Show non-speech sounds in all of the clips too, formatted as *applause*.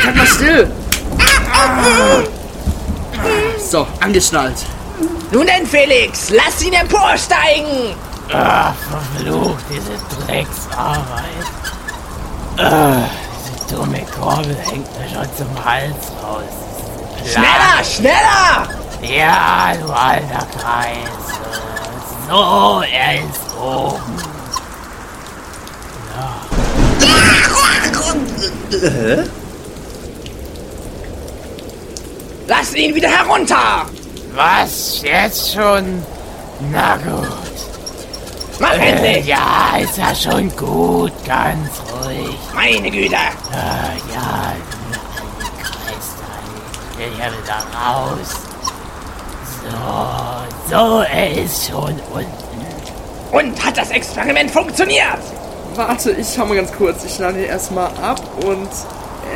Erik, halt mal still! Ah. So, angeschnallt. Nun denn, Felix, lass ihn emporsteigen! Ah, verflucht, diese Drecksarbeit. Ah, diese dumme Kurbel hängt mir schon zum Hals raus. Schneller, schneller! Ja, du alter Kreis. So, er ist oben. Lass ihn wieder herunter! Was? Jetzt schon? Na gut. Mach Äh, endlich! ja, ist ja schon gut, ganz ruhig. Meine Güte! Ah, ja, du alte Kreis, ich will ja wieder raus. So, so, er ist schon unten. Und hat das Experiment funktioniert? Warte, ich schau mal ganz kurz. Ich schneide erstmal ab und.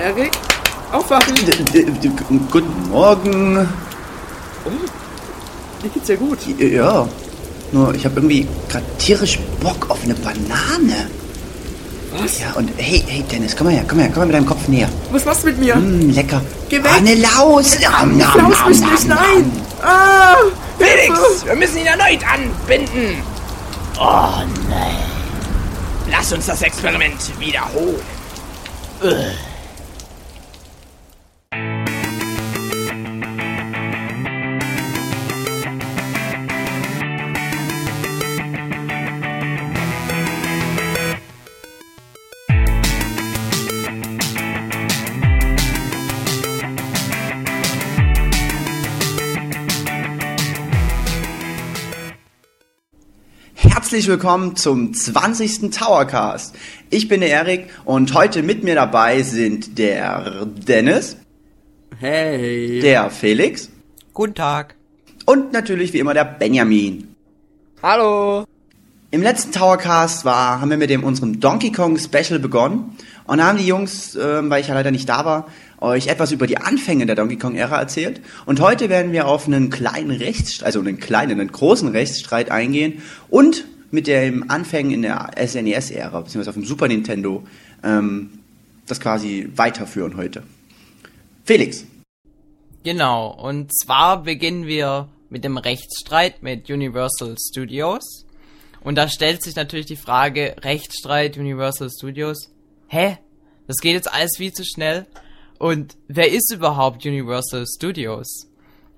Erik, aufwachen! Guten Morgen. Dir geht's ja gut. Ja, nur ich habe irgendwie gerade tierisch Bock auf eine Banane. Was? Ja, und hey, hey Dennis, komm mal her, komm mal her, komm mal mit deinem Kopf näher. Was machst du mit mir? Mm, lecker. Geh weg. Ah, eine Laus. Nom, nom, Laus mich nicht, nein! Ah! Felix, wir müssen ihn erneut anbinden! Oh nein. Lass uns das Experiment wiederholen. Herzlich willkommen zum 20. Towercast. Ich bin der Erik und heute mit mir dabei sind der Dennis, Hey! der Felix Guten Tag. und natürlich wie immer der Benjamin. Hallo! Im letzten Towercast war, haben wir mit dem unserem Donkey Kong Special begonnen und haben die Jungs, ähm, weil ich ja leider nicht da war, euch etwas über die Anfänge der Donkey Kong Ära erzählt. Und heute werden wir auf einen kleinen Rechtsstreit, also einen kleinen, einen großen Rechtsstreit eingehen und mit dem Anfängen in der SNES Ära, beziehungsweise auf dem Super Nintendo, ähm, das quasi weiterführen heute. Felix, Genau, und zwar beginnen wir mit dem Rechtsstreit mit Universal Studios. Und da stellt sich natürlich die Frage, Rechtsstreit Universal Studios? Hä? Das geht jetzt alles viel zu schnell. Und wer ist überhaupt Universal Studios?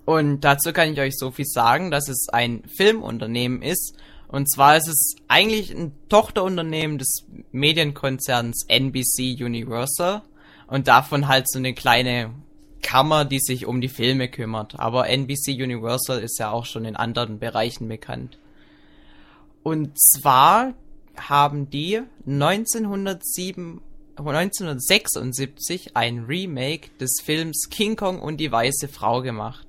Und dazu kann ich euch so viel sagen, dass es ein Filmunternehmen ist. Und zwar ist es eigentlich ein Tochterunternehmen des Medienkonzerns NBC Universal. Und davon halt so eine kleine Kammer, die sich um die Filme kümmert. Aber NBC Universal ist ja auch schon in anderen Bereichen bekannt. Und zwar haben die 1907, 1976 ein Remake des Films King Kong und die weiße Frau gemacht.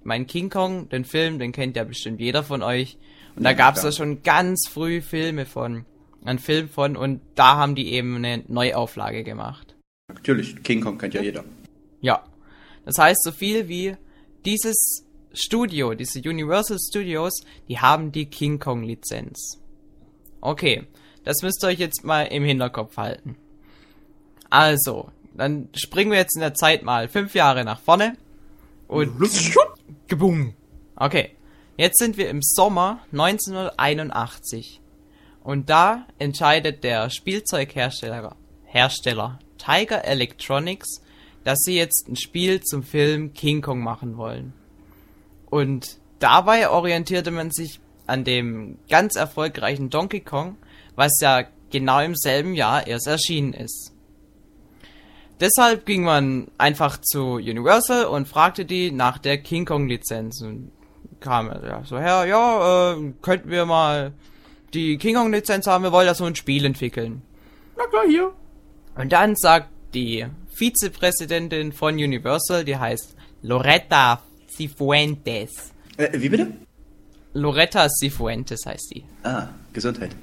Ich meine, King Kong, den Film, den kennt ja bestimmt jeder von euch. Und da Ja, gab's klar. ja schon ganz früh Filme von, einen Film von, und da haben die eben eine Neuauflage gemacht. natürlich, King Kong kennt ja jeder. Ja. Das heißt, so viel wie dieses Studio, diese Universal Studios, die haben die King Kong Lizenz. Okay. Das müsst ihr euch jetzt mal im Hinterkopf halten. Also, dann springen wir jetzt in der Zeit mal fünf Jahre nach vorne. Und gebum. Okay. Jetzt sind wir im Sommer 1981. Und da entscheidet der Spielzeughersteller Hersteller Tiger Electronics, dass sie jetzt ein Spiel zum Film King Kong machen wollen. Und dabei orientierte man sich an dem ganz erfolgreichen Donkey Kong, was ja genau im selben Jahr erst erschienen ist. Deshalb ging man einfach zu Universal und fragte die nach der King Kong Lizenz und kam ja so her, ja, äh, könnten wir mal die King Kong Lizenz haben, wir wollen da so ein Spiel entwickeln. Na klar, hier. Und dann sagt die Vizepräsidentin von Universal, die heißt Loretta Cifuentes. Äh, wie bitte? Loretta Cifuentes heißt die. Ah, Gesundheit.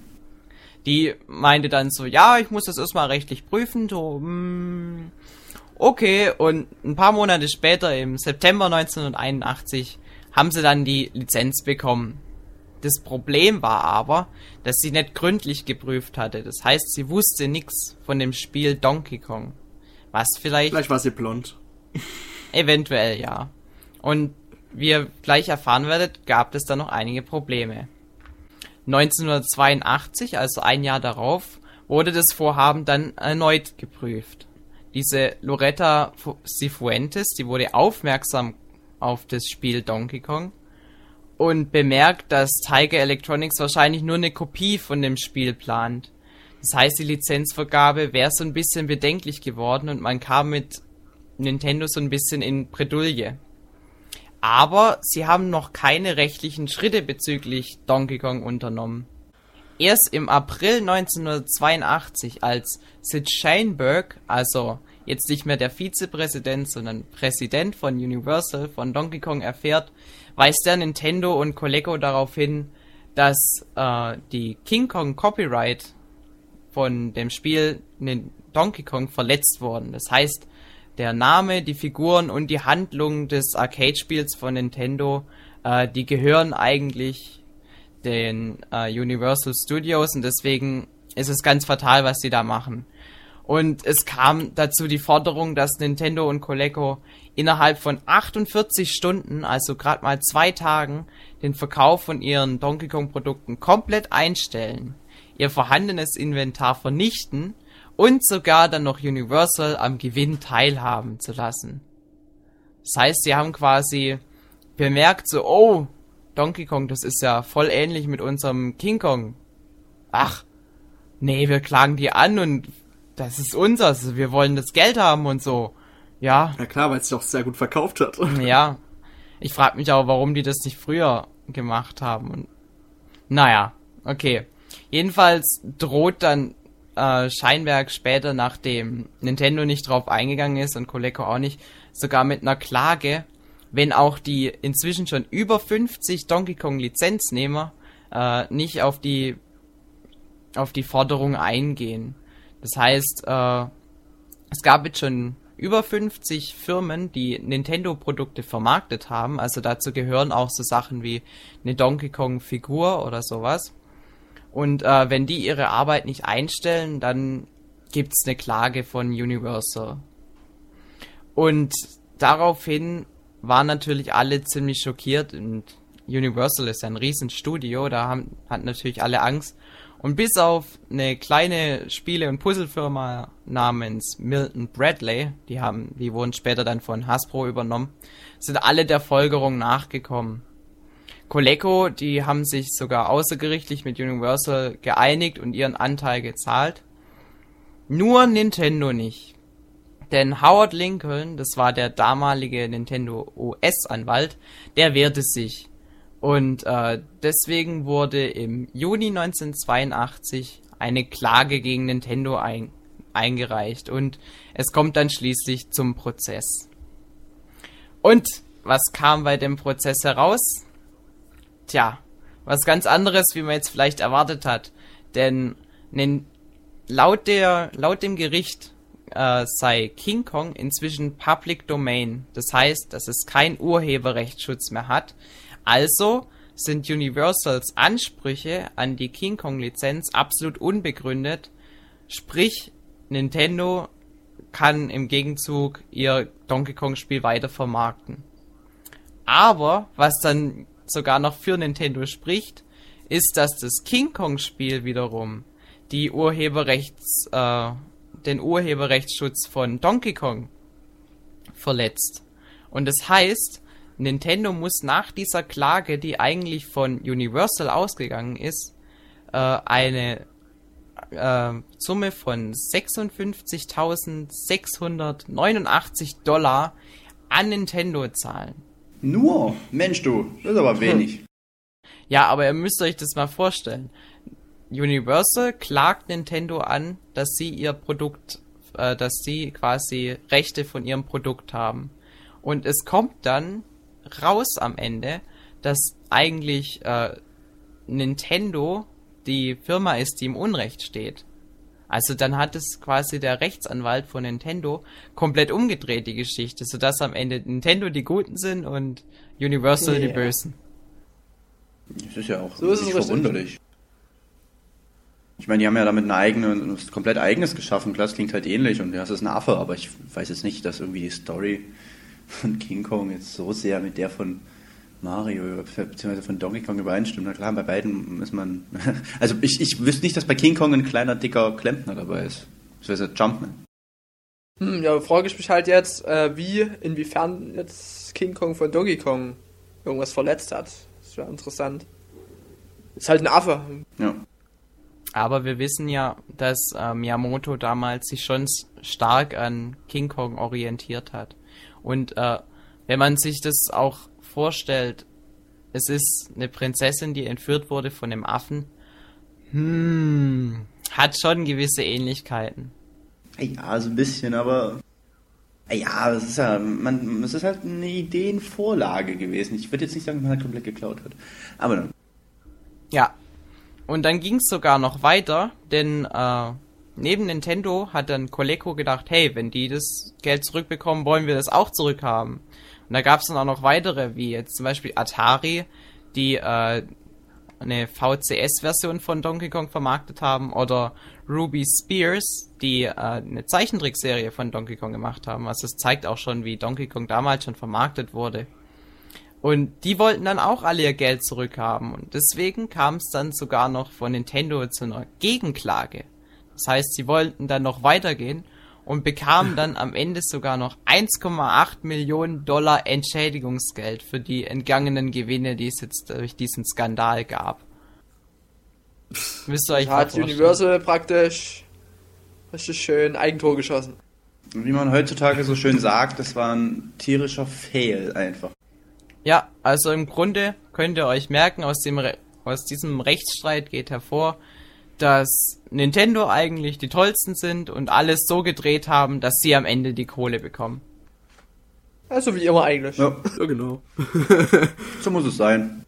Die meinte dann so, ja, ich muss das erstmal rechtlich prüfen, so, mm, okay. Und ein paar Monate später, im September 1981, haben sie dann die Lizenz bekommen. Das Problem war aber, dass sie nicht gründlich geprüft hatte. Das heißt, sie wusste nichts von dem Spiel Donkey Kong. Was vielleicht, Vielleicht war sie blond. *laughs* eventuell ja. Und wie ihr gleich erfahren werdet, gab es da noch einige Probleme. 1982, also ein Jahr darauf, wurde das Vorhaben dann erneut geprüft. Diese Loretta Fu- Cifuentes, die wurde aufmerksam auf das Spiel Donkey Kong und bemerkt, dass Tiger Electronics wahrscheinlich nur eine Kopie von dem Spiel plant. Das heißt, die Lizenzvergabe wäre so ein bisschen bedenklich geworden und man kam mit Nintendo so ein bisschen in Bredouille. Aber sie haben noch keine rechtlichen Schritte bezüglich Donkey Kong unternommen. Erst im April 1982, als Sid Sheinberg, also jetzt nicht mehr der Vizepräsident, sondern Präsident von Universal von Donkey Kong erfährt, weist der Nintendo und Coleco darauf hin, dass äh, die King Kong Copyright von dem Spiel Donkey Kong verletzt wurden. Das heißt, der Name, die Figuren und die Handlung des Arcade-Spiels von Nintendo, äh, die gehören eigentlich den äh, Universal Studios und deswegen ist es ganz fatal, was sie da machen. Und es kam dazu die Forderung, dass Nintendo und Coleco innerhalb von 48 Stunden, also gerade mal zwei Tagen, den Verkauf von ihren Donkey Kong Produkten komplett einstellen, ihr vorhandenes Inventar vernichten und sogar dann noch Universal am Gewinn teilhaben zu lassen. Das heißt, sie haben quasi bemerkt so, oh, Donkey Kong, das ist ja voll ähnlich mit unserem King Kong. Ach, nee, wir klagen die an und das ist unseres, wir wollen das Geld haben und so. Ja, Ja klar, weil es sich auch sehr gut verkauft hat. *laughs* ja. Ich frage mich auch, warum die das nicht früher gemacht haben. Und naja, okay. Jedenfalls droht dann äh, Scheinberg später, nachdem Nintendo nicht drauf eingegangen ist und Coleco auch nicht, sogar mit einer Klage, wenn auch die inzwischen schon über 50 Donkey Kong Lizenznehmer äh, nicht auf die auf die Forderung eingehen. Das heißt, äh, es gab jetzt schon über 50 Firmen, die Nintendo-Produkte vermarktet haben. Also dazu gehören auch so Sachen wie eine Donkey Kong-Figur oder sowas. Und äh, wenn die ihre Arbeit nicht einstellen, dann gibt's eine Klage von Universal. Und daraufhin waren natürlich alle ziemlich schockiert und Universal ist ja ein Riesenstudio, da haben, hatten natürlich alle Angst. Und bis auf eine kleine Spiele- und Puzzlefirma namens Milton Bradley, die haben, die wurden später dann von Hasbro übernommen, sind alle der Folgerung nachgekommen. Coleco, die haben sich sogar außergerichtlich mit Universal geeinigt und ihren Anteil gezahlt. Nur Nintendo nicht. Denn Howard Lincoln, das war der damalige Nintendo US-Anwalt, der wehrte sich. Und äh, deswegen wurde im Juni 1982 eine Klage gegen Nintendo ein, eingereicht. Und es kommt dann schließlich zum Prozess. Und was kam bei dem Prozess heraus? Tja, was ganz anderes, wie man jetzt vielleicht erwartet hat. Denn laut, der, laut dem Gericht äh, sei King Kong inzwischen Public Domain. Das heißt, dass es keinen Urheberrechtsschutz mehr hat. Also sind Universals Ansprüche an die King Kong Lizenz absolut unbegründet. Sprich, Nintendo kann im Gegenzug ihr Donkey Kong Spiel weiter vermarkten. Aber was dann sogar noch für Nintendo spricht, ist, dass das King Kong Spiel wiederum die Urheberrechts, äh, den Urheberrechtsschutz von Donkey Kong verletzt. Und das heißt, Nintendo muss nach dieser Klage, die eigentlich von Universal ausgegangen ist, äh, eine äh, Summe von 56.689 Dollar an Nintendo zahlen. Nur? Mensch du, das ist aber wenig. Ja, aber ihr müsst euch das mal vorstellen. Universal klagt Nintendo an, dass sie ihr Produkt, äh, dass sie quasi Rechte von ihrem Produkt haben. Und es kommt dann raus am Ende, dass eigentlich äh, Nintendo die Firma ist, die im Unrecht steht. Also dann hat es quasi der Rechtsanwalt von Nintendo komplett umgedreht, die Geschichte, sodass am Ende Nintendo die Guten sind und Universal die Ja. Bösen. Das ist ja auch So ist verwunderlich. Ich meine, die haben ja damit eine eigene, was komplett eigenes geschaffen. Klar, es klingt halt ähnlich und ja, es ist ein Affe, aber ich weiß jetzt nicht, dass irgendwie die Story von King Kong jetzt so sehr mit der von Mario bzw. von Donkey Kong übereinstimmt. Na klar, bei beiden ist man. *laughs* Also ich, ich wüsste nicht, dass bei King Kong ein kleiner, dicker Klempner dabei ist. Das wäre Jumpman. Hm, ja, frage ich mich halt jetzt, äh, wie, inwiefern jetzt King Kong von Donkey Kong irgendwas verletzt hat. Das wäre interessant. Ist halt ein Affe. Ja. Aber wir wissen ja, dass äh, Miyamoto damals sich schon stark an King Kong orientiert hat. Und äh, wenn man sich das auch vorstellt, es ist eine Prinzessin, die entführt wurde von einem Affen. Hm, hat schon gewisse Ähnlichkeiten. Ja, so ein bisschen, aber. Ja, es ist ja, man, es ist halt eine Ideenvorlage gewesen. Ich würde jetzt nicht sagen, dass man halt komplett geklaut hat. Aber dann. Ja. Und dann ging es sogar noch weiter, denn äh, neben Nintendo hat dann Coleco gedacht, hey, wenn die das Geld zurückbekommen, wollen wir das auch zurückhaben. Und da gab es dann auch noch weitere, wie jetzt zum Beispiel Atari, die äh, eine VCS-Version von Donkey Kong vermarktet haben, oder Ruby Spears, die äh, eine Zeichentrickserie von Donkey Kong gemacht haben. Also es zeigt auch schon, wie Donkey Kong damals schon vermarktet wurde. Und die wollten dann auch alle ihr Geld zurückhaben. Und deswegen kam es dann sogar noch von Nintendo zu einer Gegenklage. Das heißt, sie wollten dann noch weitergehen und bekamen dann am Ende sogar noch 1,8 Millionen Dollar Entschädigungsgeld für die entgangenen Gewinne, die es jetzt durch diesen Skandal gab. Müsst ihr euch hat. Universal praktisch richtig schön Eigentor geschossen. Wie man heutzutage so schön sagt, das war ein tierischer Fail einfach. Ja, also im Grunde könnt ihr euch merken, aus, dem Re aus diesem Rechtsstreit geht hervor, dass Nintendo eigentlich die tollsten sind und alles so gedreht haben, dass sie am Ende die Kohle bekommen. Also wie immer eigentlich. Ja, *laughs* Ja, genau. *laughs* so muss es sein.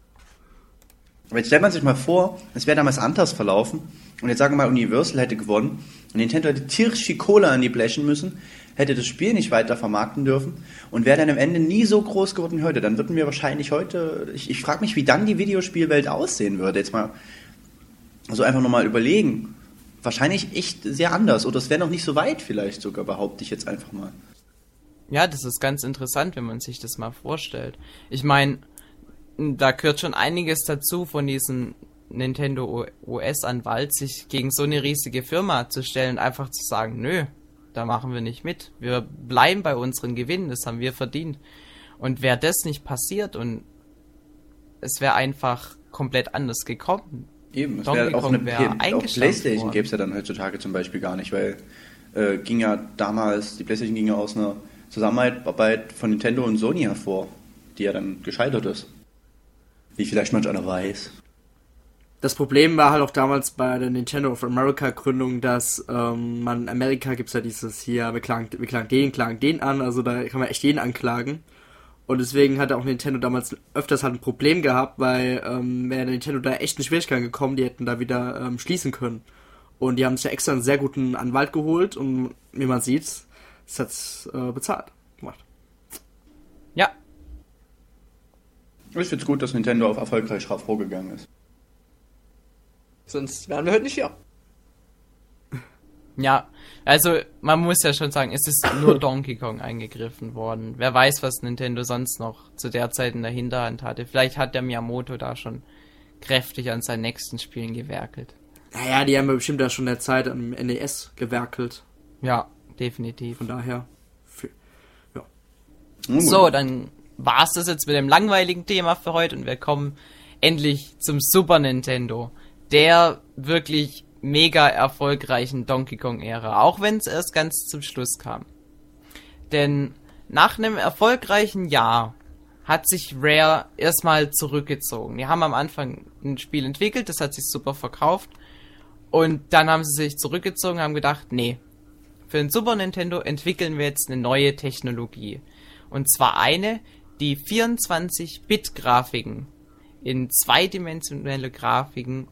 Aber jetzt stellt man sich mal vor, es wäre damals anders verlaufen. Und jetzt sagen wir mal, Universal hätte gewonnen. Und Nintendo hätte tierisch viel Kohle an die blechen müssen, hätte das Spiel nicht weiter vermarkten dürfen und wäre dann am Ende nie so groß geworden wie heute. Dann würden wir wahrscheinlich heute, ich, ich frage mich, wie dann die Videospielwelt aussehen würde. Jetzt mal so einfach nochmal überlegen. Wahrscheinlich echt sehr anders. Oder es wäre noch nicht so weit vielleicht sogar, behaupte ich jetzt einfach mal. Ja, das ist ganz interessant, wenn man sich das mal vorstellt. Ich meine, da gehört schon einiges dazu von diesem Nintendo US-Anwalt, sich gegen so eine riesige Firma zu stellen und einfach zu sagen, nö, da machen wir nicht mit. Wir bleiben bei unseren Gewinnen, das haben wir verdient. Und wäre das nicht passiert und es wäre einfach komplett anders gekommen. Eben, es wäre auch eine wär eingestampft Playstation worden. gäbe es ja dann heutzutage zum Beispiel gar nicht, weil äh, ging ja damals, die Playstation ging ja aus einer Zusammenarbeit von Nintendo und Sony hervor, die ja dann gescheitert ist. Wie vielleicht manch einer weiß. Das Problem war halt auch damals bei der Nintendo of America Gründung, dass ähm, man in Amerika gibt's ja dieses hier, wir klagen, wir klagen den, klagen den an, also da kann man echt jeden anklagen. Und deswegen hatte auch Nintendo damals öfters halt ein Problem gehabt, weil ähm, wäre Nintendo da echt in Schwierigkeiten gekommen, die hätten da wieder ähm, schließen können. Und die haben sich ja extra einen sehr guten Anwalt geholt und wie man sieht, es hat's äh, bezahlt gemacht. Ja, Ich finde es gut, dass Nintendo auf erfolgreich vorgegangen ist. Sonst wären wir heute nicht hier. Ja, also man muss ja schon sagen, es ist nur *coughs* Donkey Kong eingegriffen worden. Wer weiß, was Nintendo sonst noch zu der Zeit in der Hinterhand hatte. Vielleicht hat der Miyamoto da schon kräftig an seinen nächsten Spielen gewerkelt. Naja, die haben ja bestimmt da schon in der Zeit am NES gewerkelt. Ja, definitiv. Von daher. Für, ja. So, dann war's das jetzt mit dem langweiligen Thema für heute und wir kommen endlich zum Super Nintendo. Der wirklich mega erfolgreichen Donkey Kong Ära, auch wenn es erst ganz zum Schluss kam. Denn nach einem erfolgreichen Jahr hat sich Rare erstmal zurückgezogen. Die haben am Anfang ein Spiel entwickelt, das hat sich super verkauft. Und dann haben sie sich zurückgezogen und haben gedacht, nee, für den Super Nintendo entwickeln wir jetzt eine neue Technologie. Und zwar eine, die 24-Bit-Grafiken in zweidimensionelle Grafiken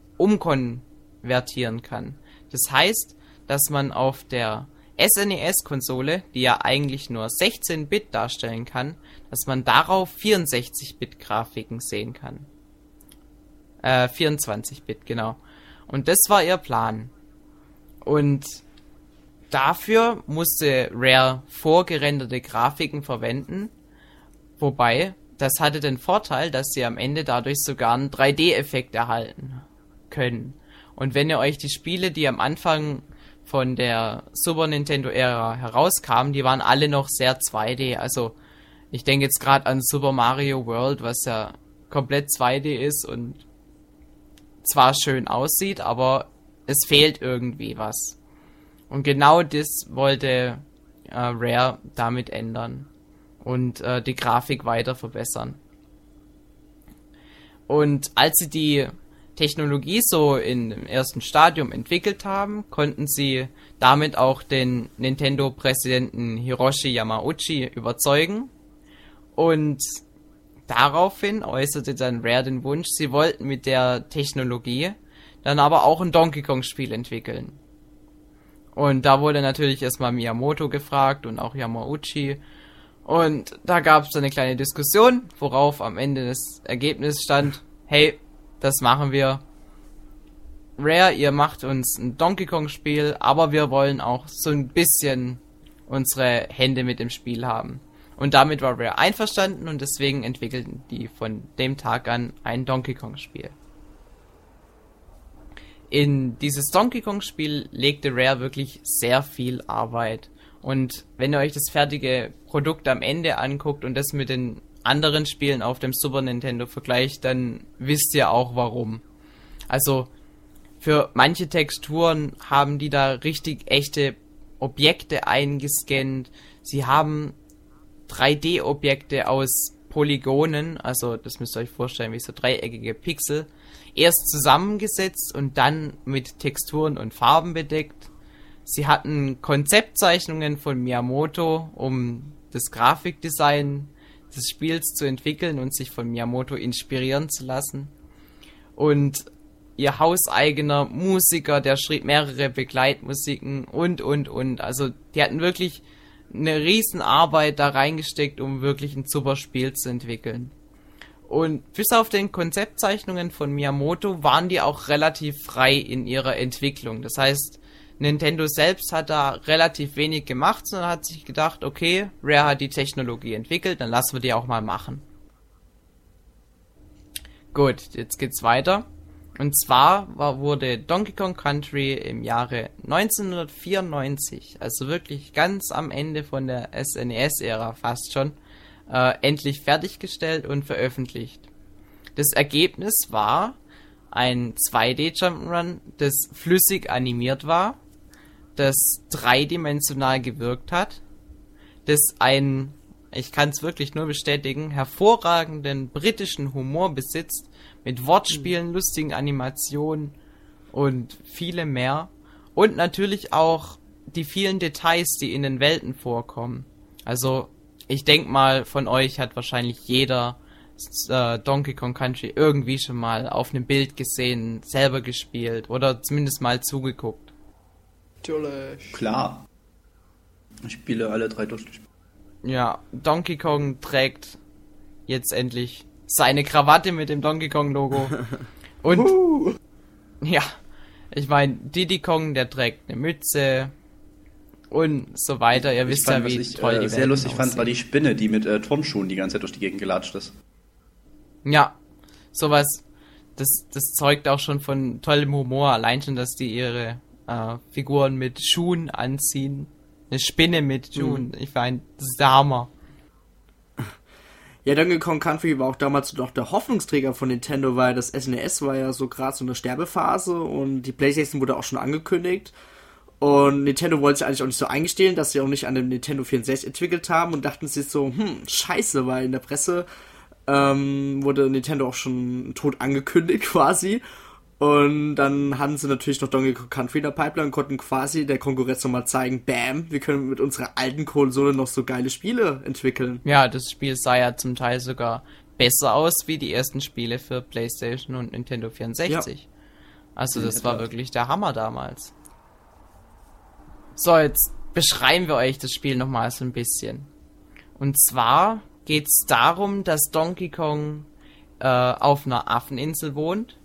umkonvertieren kann. Das heißt, dass man auf der SNES-Konsole, die ja eigentlich nur 16-Bit darstellen kann, dass man darauf 64-Bit-Grafiken sehen kann. Äh, 24-Bit, genau. Und das war ihr Plan. Und dafür musste Rare vorgerenderte Grafiken verwenden. Wobei, das hatte den Vorteil, dass sie am Ende dadurch sogar einen 3D-Effekt erhalten können. Und wenn ihr euch die Spiele, die am Anfang von der Super Nintendo-Ära herauskamen, die waren alle noch sehr 2D. Also ich denke jetzt gerade an Super Mario World, was ja komplett 2D ist und zwar schön aussieht, aber es fehlt irgendwie was. Und genau das wollte äh, Rare damit ändern und äh, die Grafik weiter verbessern. Und als sie die Technologie so im ersten Stadium entwickelt haben, konnten sie damit auch den Nintendo-Präsidenten Hiroshi Yamauchi überzeugen. Und daraufhin äußerte dann Rare den Wunsch, sie wollten mit der Technologie dann aber auch ein Donkey Kong-Spiel entwickeln. Und da wurde natürlich erstmal Miyamoto gefragt und auch Yamauchi. Und da gab es eine kleine Diskussion, worauf am Ende das Ergebnis stand, hey, das machen wir. Rare, ihr macht uns ein Donkey Kong Spiel, aber wir wollen auch so ein bisschen unsere Hände mit dem Spiel haben. Und damit war Rare einverstanden und deswegen entwickelten die von dem Tag an ein Donkey Kong Spiel. In dieses Donkey Kong Spiel legte Rare wirklich sehr viel Arbeit. Und wenn ihr euch das fertige Produkt am Ende anguckt und das mit den anderen Spielen auf dem Super Nintendo vergleicht, dann wisst ihr auch warum. Also für manche Texturen haben die da richtig echte Objekte eingescannt. Sie haben 3D-Objekte aus Polygonen, also das müsst ihr euch vorstellen, wie so dreieckige Pixel, erst zusammengesetzt und dann mit Texturen und Farben bedeckt. Sie hatten Konzeptzeichnungen von Miyamoto, um das Grafikdesign des Spiels zu entwickeln und sich von Miyamoto inspirieren zu lassen. Und ihr hauseigener Musiker, der schrieb mehrere Begleitmusiken und, und, und. Also die hatten wirklich eine Riesenarbeit da reingesteckt, um wirklich ein super Spiel zu entwickeln. Und bis auf den Konzeptzeichnungen von Miyamoto waren die auch relativ frei in ihrer Entwicklung. Das heißt, Nintendo selbst hat da relativ wenig gemacht, sondern hat sich gedacht, okay, Rare hat die Technologie entwickelt, dann lassen wir die auch mal machen. Gut, jetzt geht's weiter. Und zwar war, wurde Donkey Kong Country im Jahre 1994, also wirklich ganz am Ende von der SNES-Ära fast schon, äh, endlich fertiggestellt und veröffentlicht. Das Ergebnis war ein 2D Jump'n'Run, das flüssig animiert war das dreidimensional gewirkt hat, das einen, ich kann es wirklich nur bestätigen, hervorragenden britischen Humor besitzt, mit Wortspielen, lustigen Animationen und viele mehr. Und natürlich auch die vielen Details, die in den Welten vorkommen. Also, ich denke mal, von euch hat wahrscheinlich jeder äh, Donkey Kong Country irgendwie schon mal auf einem Bild gesehen, selber gespielt oder zumindest mal zugeguckt. Natürlich. Klar. Ich spiele alle drei durchgespielt. Ja, Donkey Kong trägt jetzt endlich seine Krawatte mit dem Donkey Kong Logo. *laughs* Und uh. ja, ich meine, Diddy Kong, der trägt eine Mütze und so weiter. Ihr wisst fand, ja, wie ich, toll äh, die Sehr lustig aussehen. fand, war die Spinne, die mit äh, Turnschuhen die ganze Zeit durch die Gegend gelatscht ist. Ja, sowas, das, das zeugt auch schon von tollem Humor. Allein schon, dass die ihre äh, Figuren mit Schuhen anziehen. Eine Spinne mit Schuhen. Mhm. Ich meine, das ist der Hammer. Ja, Donkey Kong Country war auch damals noch der Hoffnungsträger von Nintendo, weil das SNES war ja so gerade so eine Sterbephase und die PlayStation wurde auch schon angekündigt. Und Nintendo wollte sich eigentlich auch nicht so eingestehen, dass sie auch nicht an dem Nintendo 64 entwickelt haben und dachten sich so, hm, scheiße, weil in der Presse ähm, wurde Nintendo auch schon tot angekündigt *laughs* quasi. Und dann hatten sie natürlich noch Donkey Kong Country in der Pipeline und konnten quasi der Konkurrenz nochmal zeigen, bam, wir können mit unserer alten Konsole noch so geile Spiele entwickeln. Ja, das Spiel sah ja zum Teil sogar besser aus wie die ersten Spiele für PlayStation und Nintendo 64. Ja. Also das war wirklich der Hammer damals. So, jetzt beschreiben wir euch das Spiel nochmal so ein bisschen. Und zwar geht's darum, dass Donkey Kong äh, auf einer Affeninsel wohnt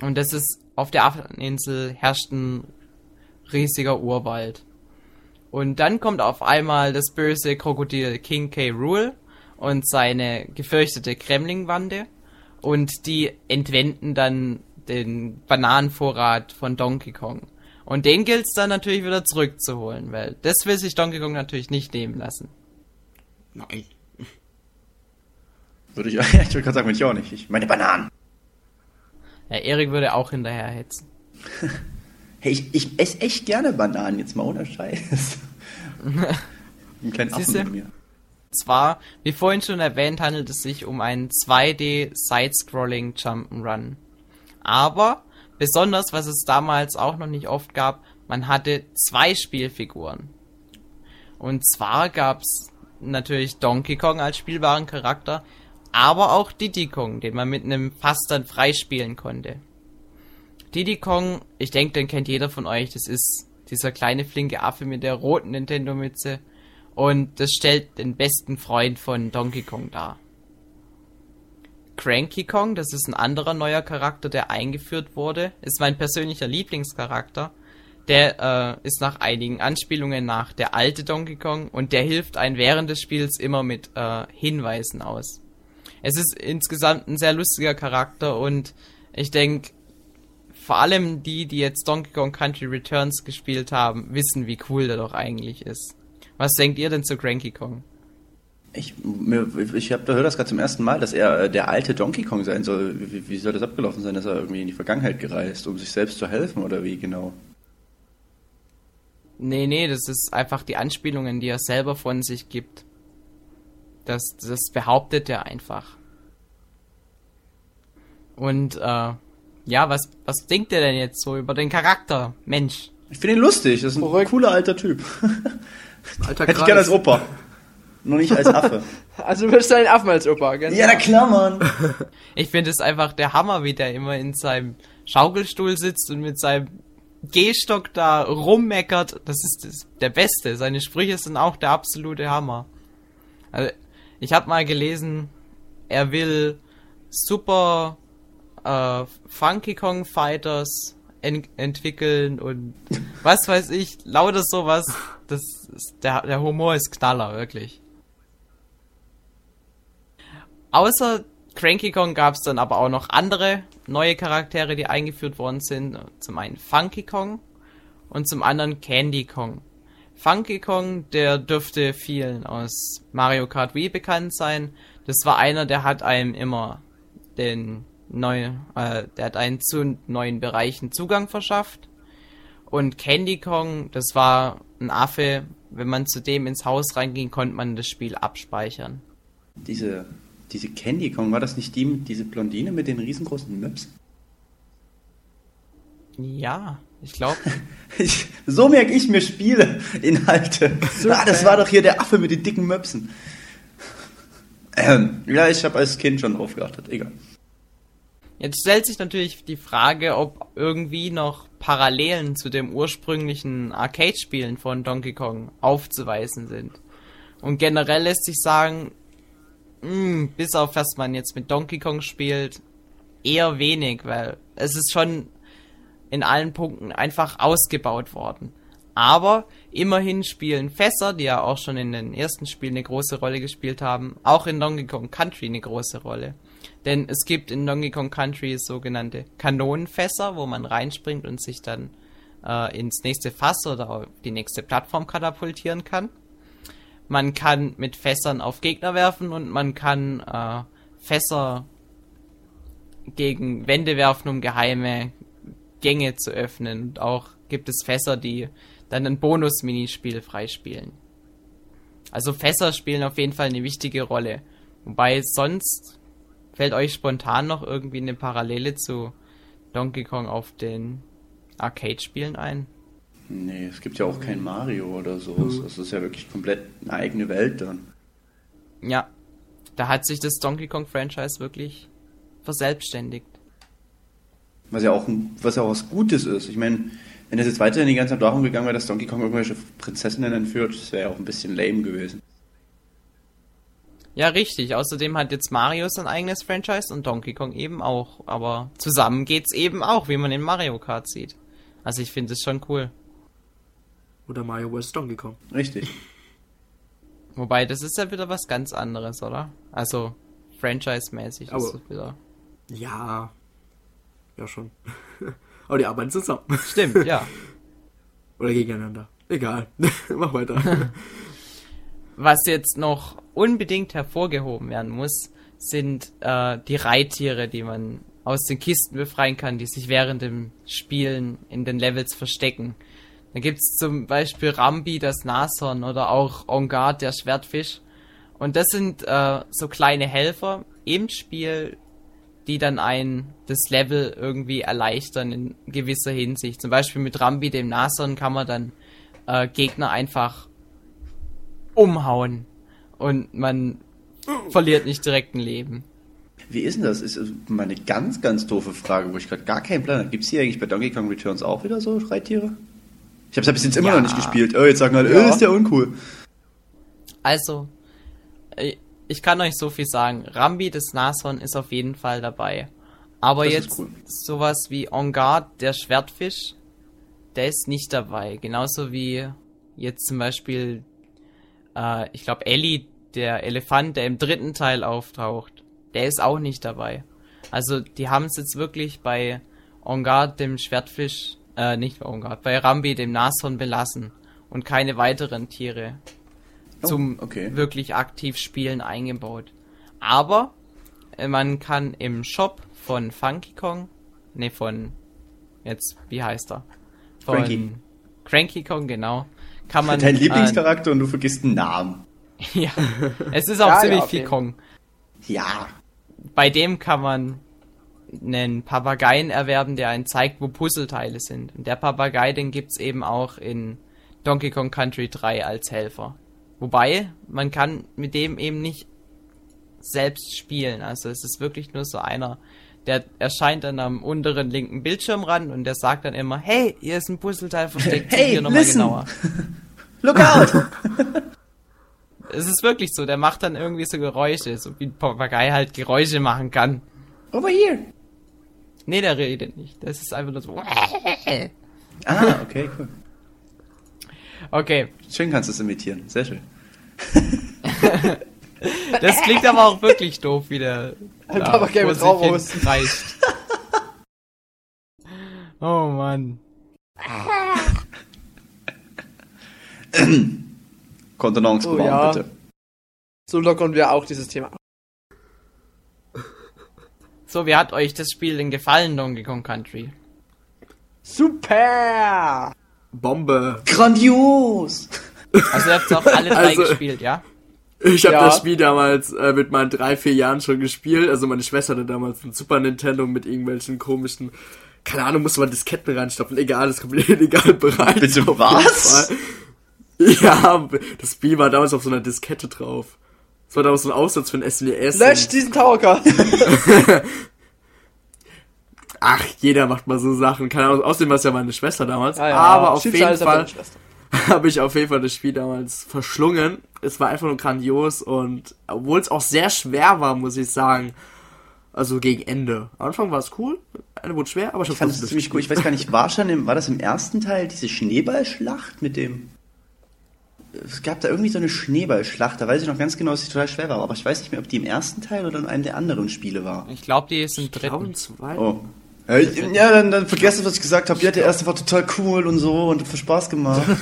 und das ist, auf der Affeninsel herrscht ein riesiger Urwald. Und dann kommt auf einmal das böse Krokodil King K. Rule und seine gefürchtete Kremlingwande und die entwenden dann den Bananenvorrat von Donkey Kong. Und den gilt's dann natürlich wieder zurückzuholen, weil das will sich Donkey Kong natürlich nicht nehmen lassen. Nein. *laughs* Würde ich, *laughs* ich würde gerade sagen, würde ich auch nicht. Ich, meine Bananen. Ja, Erik würde auch hinterher hetzen. *laughs* Hey, ich, ich esse echt gerne Bananen, jetzt mal ohne Scheiß. *laughs* Einen kleinen Affen in mir. Zwar, wie vorhin schon erwähnt, handelt es sich um einen 2D Side-Scrolling Jump'n'Run. Aber besonders, was es damals auch noch nicht oft gab, man hatte zwei Spielfiguren. Und zwar gab's natürlich Donkey Kong als spielbaren Charakter, aber auch Diddy Kong, den man mit einem Fass dann freispielen konnte. Diddy Kong, ich denke, den kennt jeder von euch, das ist dieser kleine flinke Affe mit der roten Nintendo-Mütze. Und das stellt den besten Freund von Donkey Kong dar. Cranky Kong, das ist ein anderer neuer Charakter, der eingeführt wurde, ist mein persönlicher Lieblingscharakter. Der äh, ist nach einigen Anspielungen nach der alte Donkey Kong und der hilft einen während des Spiels immer mit äh, Hinweisen aus. Es ist insgesamt ein sehr lustiger Charakter und ich denke, vor allem die, die jetzt Donkey Kong Country Returns gespielt haben, wissen, wie cool der doch eigentlich ist. Was denkt ihr denn zu Cranky Kong? Ich, mir, ich hab, höre das gerade zum ersten Mal, dass er äh, der alte Donkey Kong sein soll. Wie, wie soll das abgelaufen sein, dass er irgendwie in die Vergangenheit gereist, um sich selbst zu helfen oder wie genau? Nee, nee, das ist einfach die Anspielungen, die er selber von sich gibt. Das, das behauptet er einfach. Und, äh, ja, was, was denkt ihr denn jetzt so über den Charakter? Mensch. Ich finde ihn lustig, das ist ein Verrückt. cooler alter Typ. *laughs* Alter Hätte ich gerne als Opa. Nur nicht als Affe. *laughs* Also du willst deinen Affen als Opa, gell? ja, na klar, Mann. *laughs* Ich finde es einfach der Hammer, wie der immer in seinem Schaukelstuhl sitzt und mit seinem Gehstock da rummeckert. Das ist das, der Beste. Seine Sprüche sind auch der absolute Hammer. Also, ich habe mal gelesen, er will super äh, Funky Kong Fighters en entwickeln und *laughs* was weiß ich, lauter sowas. Das ist, der, der Humor ist Knaller, wirklich. Außer Cranky Kong gab es dann aber auch noch andere neue Charaktere, die eingeführt worden sind. Zum einen Funky Kong und zum anderen Candy Kong. Funky Kong, der dürfte vielen aus Mario Kart Wii bekannt sein. Das war einer, der hat einem immer den neuen, äh, der hat einen zu neuen Bereichen Zugang verschafft. Und Candy Kong, das war ein Affe, wenn man zu dem ins Haus reinging, konnte man das Spiel abspeichern. Diese, diese Candy Kong, war das nicht die, diese Blondine mit den riesengroßen Möps? Ja, ich glaube. *laughs* So merke ich mir Spiele, Inhalte. Ah, das war doch hier der Affe mit den dicken Möpsen. Ähm, ja, ich habe als Kind schon drauf geachtet, egal. Jetzt stellt sich natürlich die Frage, ob irgendwie noch Parallelen zu dem ursprünglichen Arcade-Spielen von Donkey Kong aufzuweisen sind. Und generell lässt sich sagen, mh, bis auf was man jetzt mit Donkey Kong spielt, eher wenig, weil es ist schon in allen Punkten einfach ausgebaut worden. Aber immerhin spielen Fässer, die ja auch schon in den ersten Spielen eine große Rolle gespielt haben, auch in Donkey Kong Country eine große Rolle. Denn es gibt in Donkey Kong Country sogenannte Kanonenfässer, wo man reinspringt und sich dann äh, ins nächste Fass oder die nächste Plattform katapultieren kann. Man kann mit Fässern auf Gegner werfen und man kann äh, Fässer gegen Wände werfen, um geheime Gänge zu öffnen. Und auch gibt es Fässer, die dann ein Bonus-Minispiel freispielen. Also Fässer spielen auf jeden Fall eine wichtige Rolle. Wobei sonst fällt euch spontan noch irgendwie eine Parallele zu Donkey Kong auf den Arcade-Spielen ein? Nee, es gibt ja auch kein Mario oder so. Das ist ja wirklich komplett eine eigene Welt dann. Ja, da hat sich das Donkey Kong Franchise wirklich verselbstständigt. Was ja auch, ein, was ja auch was Gutes ist. Ich meine, wenn es jetzt weiterhin die ganze Zeit darum gegangen wäre, dass Donkey Kong irgendwelche Prinzessinnen entführt, das wäre ja auch ein bisschen lame gewesen. Ja, richtig. Außerdem hat jetzt Mario sein eigenes Franchise und Donkey Kong eben auch. Aber zusammen geht's eben auch, wie man in Mario Kart sieht. Also ich finde es schon cool. Oder Mario vs. Donkey Kong. Richtig. *laughs* Wobei, das ist ja wieder was ganz anderes, oder? Also, franchise-mäßig ist es wieder. Ja. Ja, schon. *laughs* Aber die arbeiten zusammen. Stimmt, ja. *laughs* Oder gegeneinander. Egal. *laughs* Mach weiter. Was jetzt noch unbedingt hervorgehoben werden muss, sind äh, die Reittiere, die man aus den Kisten befreien kann, die sich während dem Spielen in den Levels verstecken. Da gibt's zum Beispiel Rambi, das Nashorn, oder auch Ongard, der Schwertfisch. Und das sind äh, so kleine Helfer im Spiel, die dann ein das Level irgendwie erleichtern in gewisser Hinsicht. Zum Beispiel mit Rambi, dem Nashorn, kann man dann äh, Gegner einfach umhauen und man verliert nicht direkt ein Leben. Wie ist denn das? Ist also mal eine ganz, ganz doofe Frage, wo ich gerade gar keinen Plan habe. Gibt es hier eigentlich bei Donkey Kong Returns auch wieder so Reittiere? Ich habe es ja bis jetzt immer Ja. noch nicht gespielt. Oh, jetzt sagen alle, Ja. äh, ist der uncool. Also, ich kann euch so viel sagen. Rambi, das Nashorn, ist auf jeden Fall dabei. Aber Das jetzt cool. sowas wie On Guard, der Schwertfisch, der ist nicht dabei. Genauso wie jetzt zum Beispiel, äh, ich glaube, Ellie, der Elefant, der im dritten Teil auftaucht, der ist auch nicht dabei. Also, die haben es jetzt wirklich bei On Guard, dem Schwertfisch, äh, nicht bei On Guard, bei Rambi, dem Nashorn belassen und keine weiteren Tiere Oh, zum okay. wirklich aktiv Spielen eingebaut. Aber äh, man kann im Shop von Funky Kong, ne von jetzt wie heißt er? Von Cranky. Cranky Kong genau. Kann man Dein äh, Lieblingscharakter und du vergisst den Namen. *laughs* ja, es ist auch *laughs* Ja, ziemlich ja, viel Kong. Ja. Bei dem kann man einen Papageien erwerben, der einen zeigt, wo Puzzleteile sind. Und der Papagei, den gibt's eben auch in Donkey Kong Country 3 als Helfer. Wobei, man kann mit dem eben nicht selbst spielen. Also es ist wirklich nur so einer, der erscheint dann am unteren linken Bildschirmrand und der sagt dann immer, hey, hier ist ein Puzzleteil versteckt, Hey, hier nochmal genauer. *laughs* Look out! *laughs* Es ist wirklich so, der macht dann irgendwie so Geräusche, so wie ein Papagei halt Geräusche machen kann. Over here. Nee, der redet nicht. Das ist einfach nur so. *laughs* Ah, okay, cool. Okay, Schön kannst du es imitieren. Sehr schön. *laughs* das klingt aber auch wirklich doof, wie der Papagei mit hin kreischt. Oh Mann. *laughs* Kontenance Oh, bewahren, ja. bitte. So lockern wir auch dieses Thema. So, wie hat euch das Spiel denn gefallen, Donkey Kong Country? Super! Bombe. Grandios! Also ihr habt auch alle drei Also- gespielt, ja? Ich habe Ja. das Spiel damals äh, mit meinen drei, vier Jahren schon gespielt. Also meine Schwester hatte damals ein Super Nintendo mit irgendwelchen komischen, keine Ahnung, musste man Disketten reinstopfen. Egal, das ist komplett *laughs* illegal bereit. Bitte was? Ja, das Spiel war damals auf so einer Diskette drauf. Das war damals so ein Aussatz für ein SNES. Löscht diesen Towercast! *laughs* Ach, jeder macht mal so Sachen. Keine Ahnung, außerdem war es ja meine Schwester damals. Ah ja, aber auf schieb's jeden Fall *laughs* habe ich auf jeden Fall das Spiel damals verschlungen. Es war einfach nur grandios und obwohl es auch sehr schwer war, muss ich sagen. Also gegen Ende. Am Anfang war es cool, Ende wurde schwer, aber ich, Ich fand es ziemlich cool. Ich weiß gar nicht, war schon im, war das im ersten Teil diese Schneeballschlacht mit dem. Es gab da irgendwie so eine Schneeballschlacht, da weiß ich noch ganz genau, dass die total schwer war, aber ich weiß nicht mehr, ob die im ersten Teil oder in einem der anderen Spiele war. Ich glaube, die ist im dritten. Grauen zwei. Oh. Ja, ich- ja dann, dann vergesst, was ich gesagt habe. Ja, der erste war total cool und so und hat viel Spaß gemacht. *laughs*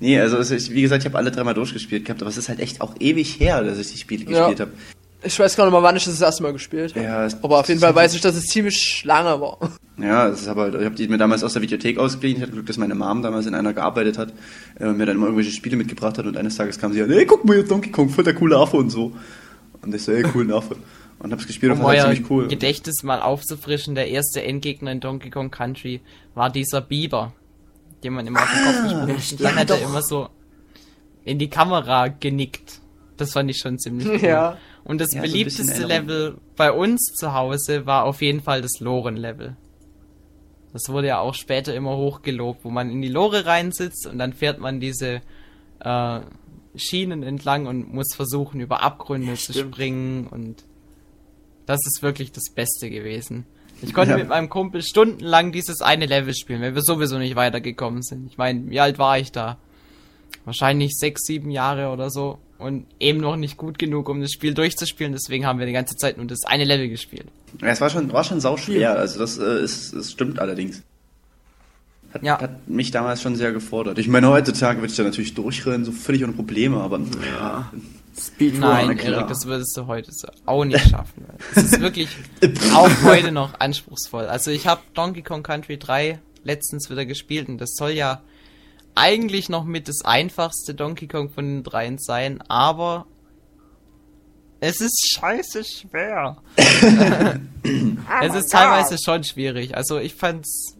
nee, also es ist- wie gesagt, ich habe alle dreimal durchgespielt gehabt, aber es ist halt echt auch ewig her, dass ich die Spiele Ja. gespielt habe. Ich weiß gar nicht mal, wann ich das, das erste Mal gespielt habe. Ja, Aber auf jeden Fall weiß ich, dass es ziemlich lange war. Ja, es ist aber, ich habe die mir damals aus der Videothek ausgeliehen. Ich hatte Glück, dass meine Mom damals in einer gearbeitet hat, äh, und mir dann immer irgendwelche Spiele mitgebracht hat und eines Tages kam sie an, ey, guck mal jetzt Donkey Kong, voll der coole Affe und so. Und ich so, ey, coolen Affe. Und hab's gespielt und Um das euer ziemlich cool. Gedächtnis mal aufzufrischen, der erste Endgegner in Donkey Kong Country war dieser Biber, den man immer auf den Kopf gesprungen hat. Und dann ja, hat er doch. immer so in die Kamera genickt. Das fand ich schon ziemlich cool. Ja. Und das Ja, so beliebteste Erinnerung. Level bei uns zu Hause war auf jeden Fall das Loren-Level. Das wurde ja auch später immer hochgelobt, wo man in die Lore reinsitzt und dann fährt man diese äh, Schienen entlang und muss versuchen, über Abgründe zu Stimmt. springen und das ist wirklich das Beste gewesen. Ich konnte Ja. mit meinem Kumpel stundenlang dieses eine Level spielen, weil wir sowieso nicht weitergekommen sind. Ich meine, wie alt war ich da? Wahrscheinlich sechs, sieben Jahre oder so. Und eben noch nicht gut genug, um das Spiel durchzuspielen. Deswegen haben wir die ganze Zeit nur das eine Level gespielt. Ja, es war schon, war schon sau schwer, also das äh, ist, es stimmt allerdings. Hat, Ja. hat mich damals schon sehr gefordert. Ich meine, heutzutage würde ich da natürlich durchrennen, so völlig ohne Probleme, aber ja. Speedrun. Nein, klar. Erik, das würdest du heute so auch nicht schaffen. Es ist wirklich *laughs* auch heute noch anspruchsvoll. Also ich habe Donkey Kong Country 3 letztens wieder gespielt und das soll ja eigentlich noch mit das einfachste Donkey Kong von den dreien sein, aber es ist scheiße schwer. *laughs* es ist teilweise schon schwierig. Also ich fand's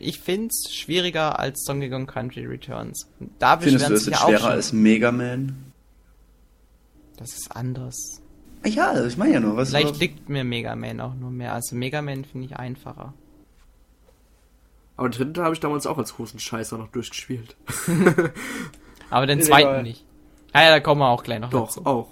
ich find's schwieriger als Donkey Kong Country Returns. Da Findest du es sich jetzt ja auch schwerer schon. als Mega Man? Das ist anders. Ah Ja, also ich meine ja nur, was Vielleicht was- liegt mir Mega Man auch nur mehr. Also Mega Man finde ich einfacher. Aber den dritten habe ich damals auch als großen Scheißer noch durchgespielt. *laughs* Aber den zweiten egal. nicht. Ja, ja, da kommen wir auch gleich noch Doch, dazu. auch.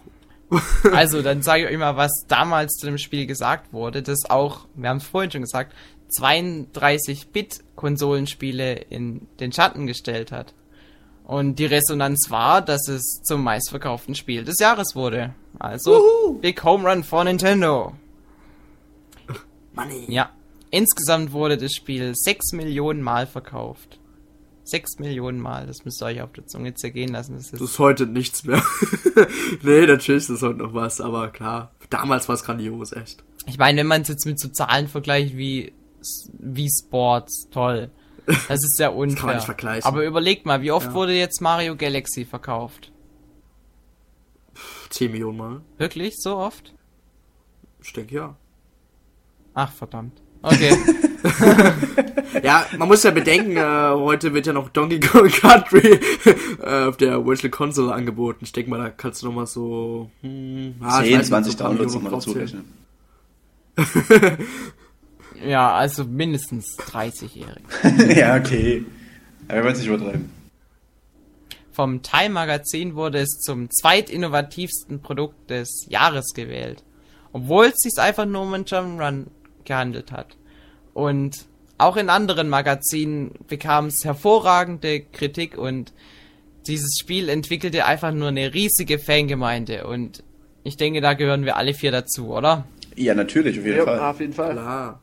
*laughs* Also, dann sage ich euch mal, was damals zu dem Spiel gesagt wurde, das auch, wir haben es vorhin schon gesagt, 32-Bit-Konsolenspiele in den Schatten gestellt hat. Und die Resonanz war, dass es zum meistverkauften Spiel des Jahres wurde. Also, Big Home Run for Nintendo. Money. Ja. Insgesamt wurde das Spiel 6 Millionen Mal verkauft. 6 Millionen Mal, das müsst ihr euch auf der Zunge zergehen lassen. Das ist, Das ist heute nichts mehr. *laughs* nee, natürlich ist das heute noch was, aber klar. Damals war es grandios, echt. ich meine, wenn man es jetzt mit so Zahlen vergleicht wie, wie Sports, toll. Das ist sehr *laughs* unfair. kann man nicht vergleichen. Aber überlegt mal, wie oft Ja. wurde jetzt Mario Galaxy verkauft? 10 Millionen Mal. Wirklich? So oft? Ich denke ja. Ach, verdammt. Okay. *laughs* Ja, man muss ja bedenken, äh, heute wird ja noch Donkey Kong Country *laughs* äh, auf der Virtual Console angeboten. Ich denke mal, da kannst du noch mal so hm, ah, ich 10, weiß nicht, 20 so ein paar Downloads nochmal dazu draufzählen. rechnen. Ja, also mindestens 30-Jährige. *laughs* ja, okay. Aber wir wollen es nicht übertreiben. Vom Time Magazin wurde es zum zweitinnovativsten Produkt des Jahres gewählt. Obwohl es sich einfach nur um ein Jump'n'Run gehandelt hat. Und auch in anderen Magazinen bekam es hervorragende Kritik und dieses Spiel entwickelte einfach nur eine riesige Fangemeinde und ich denke, da gehören wir alle vier dazu, oder? Ja, natürlich, auf jeden Ja, Fall. auf jeden Fall. Klar.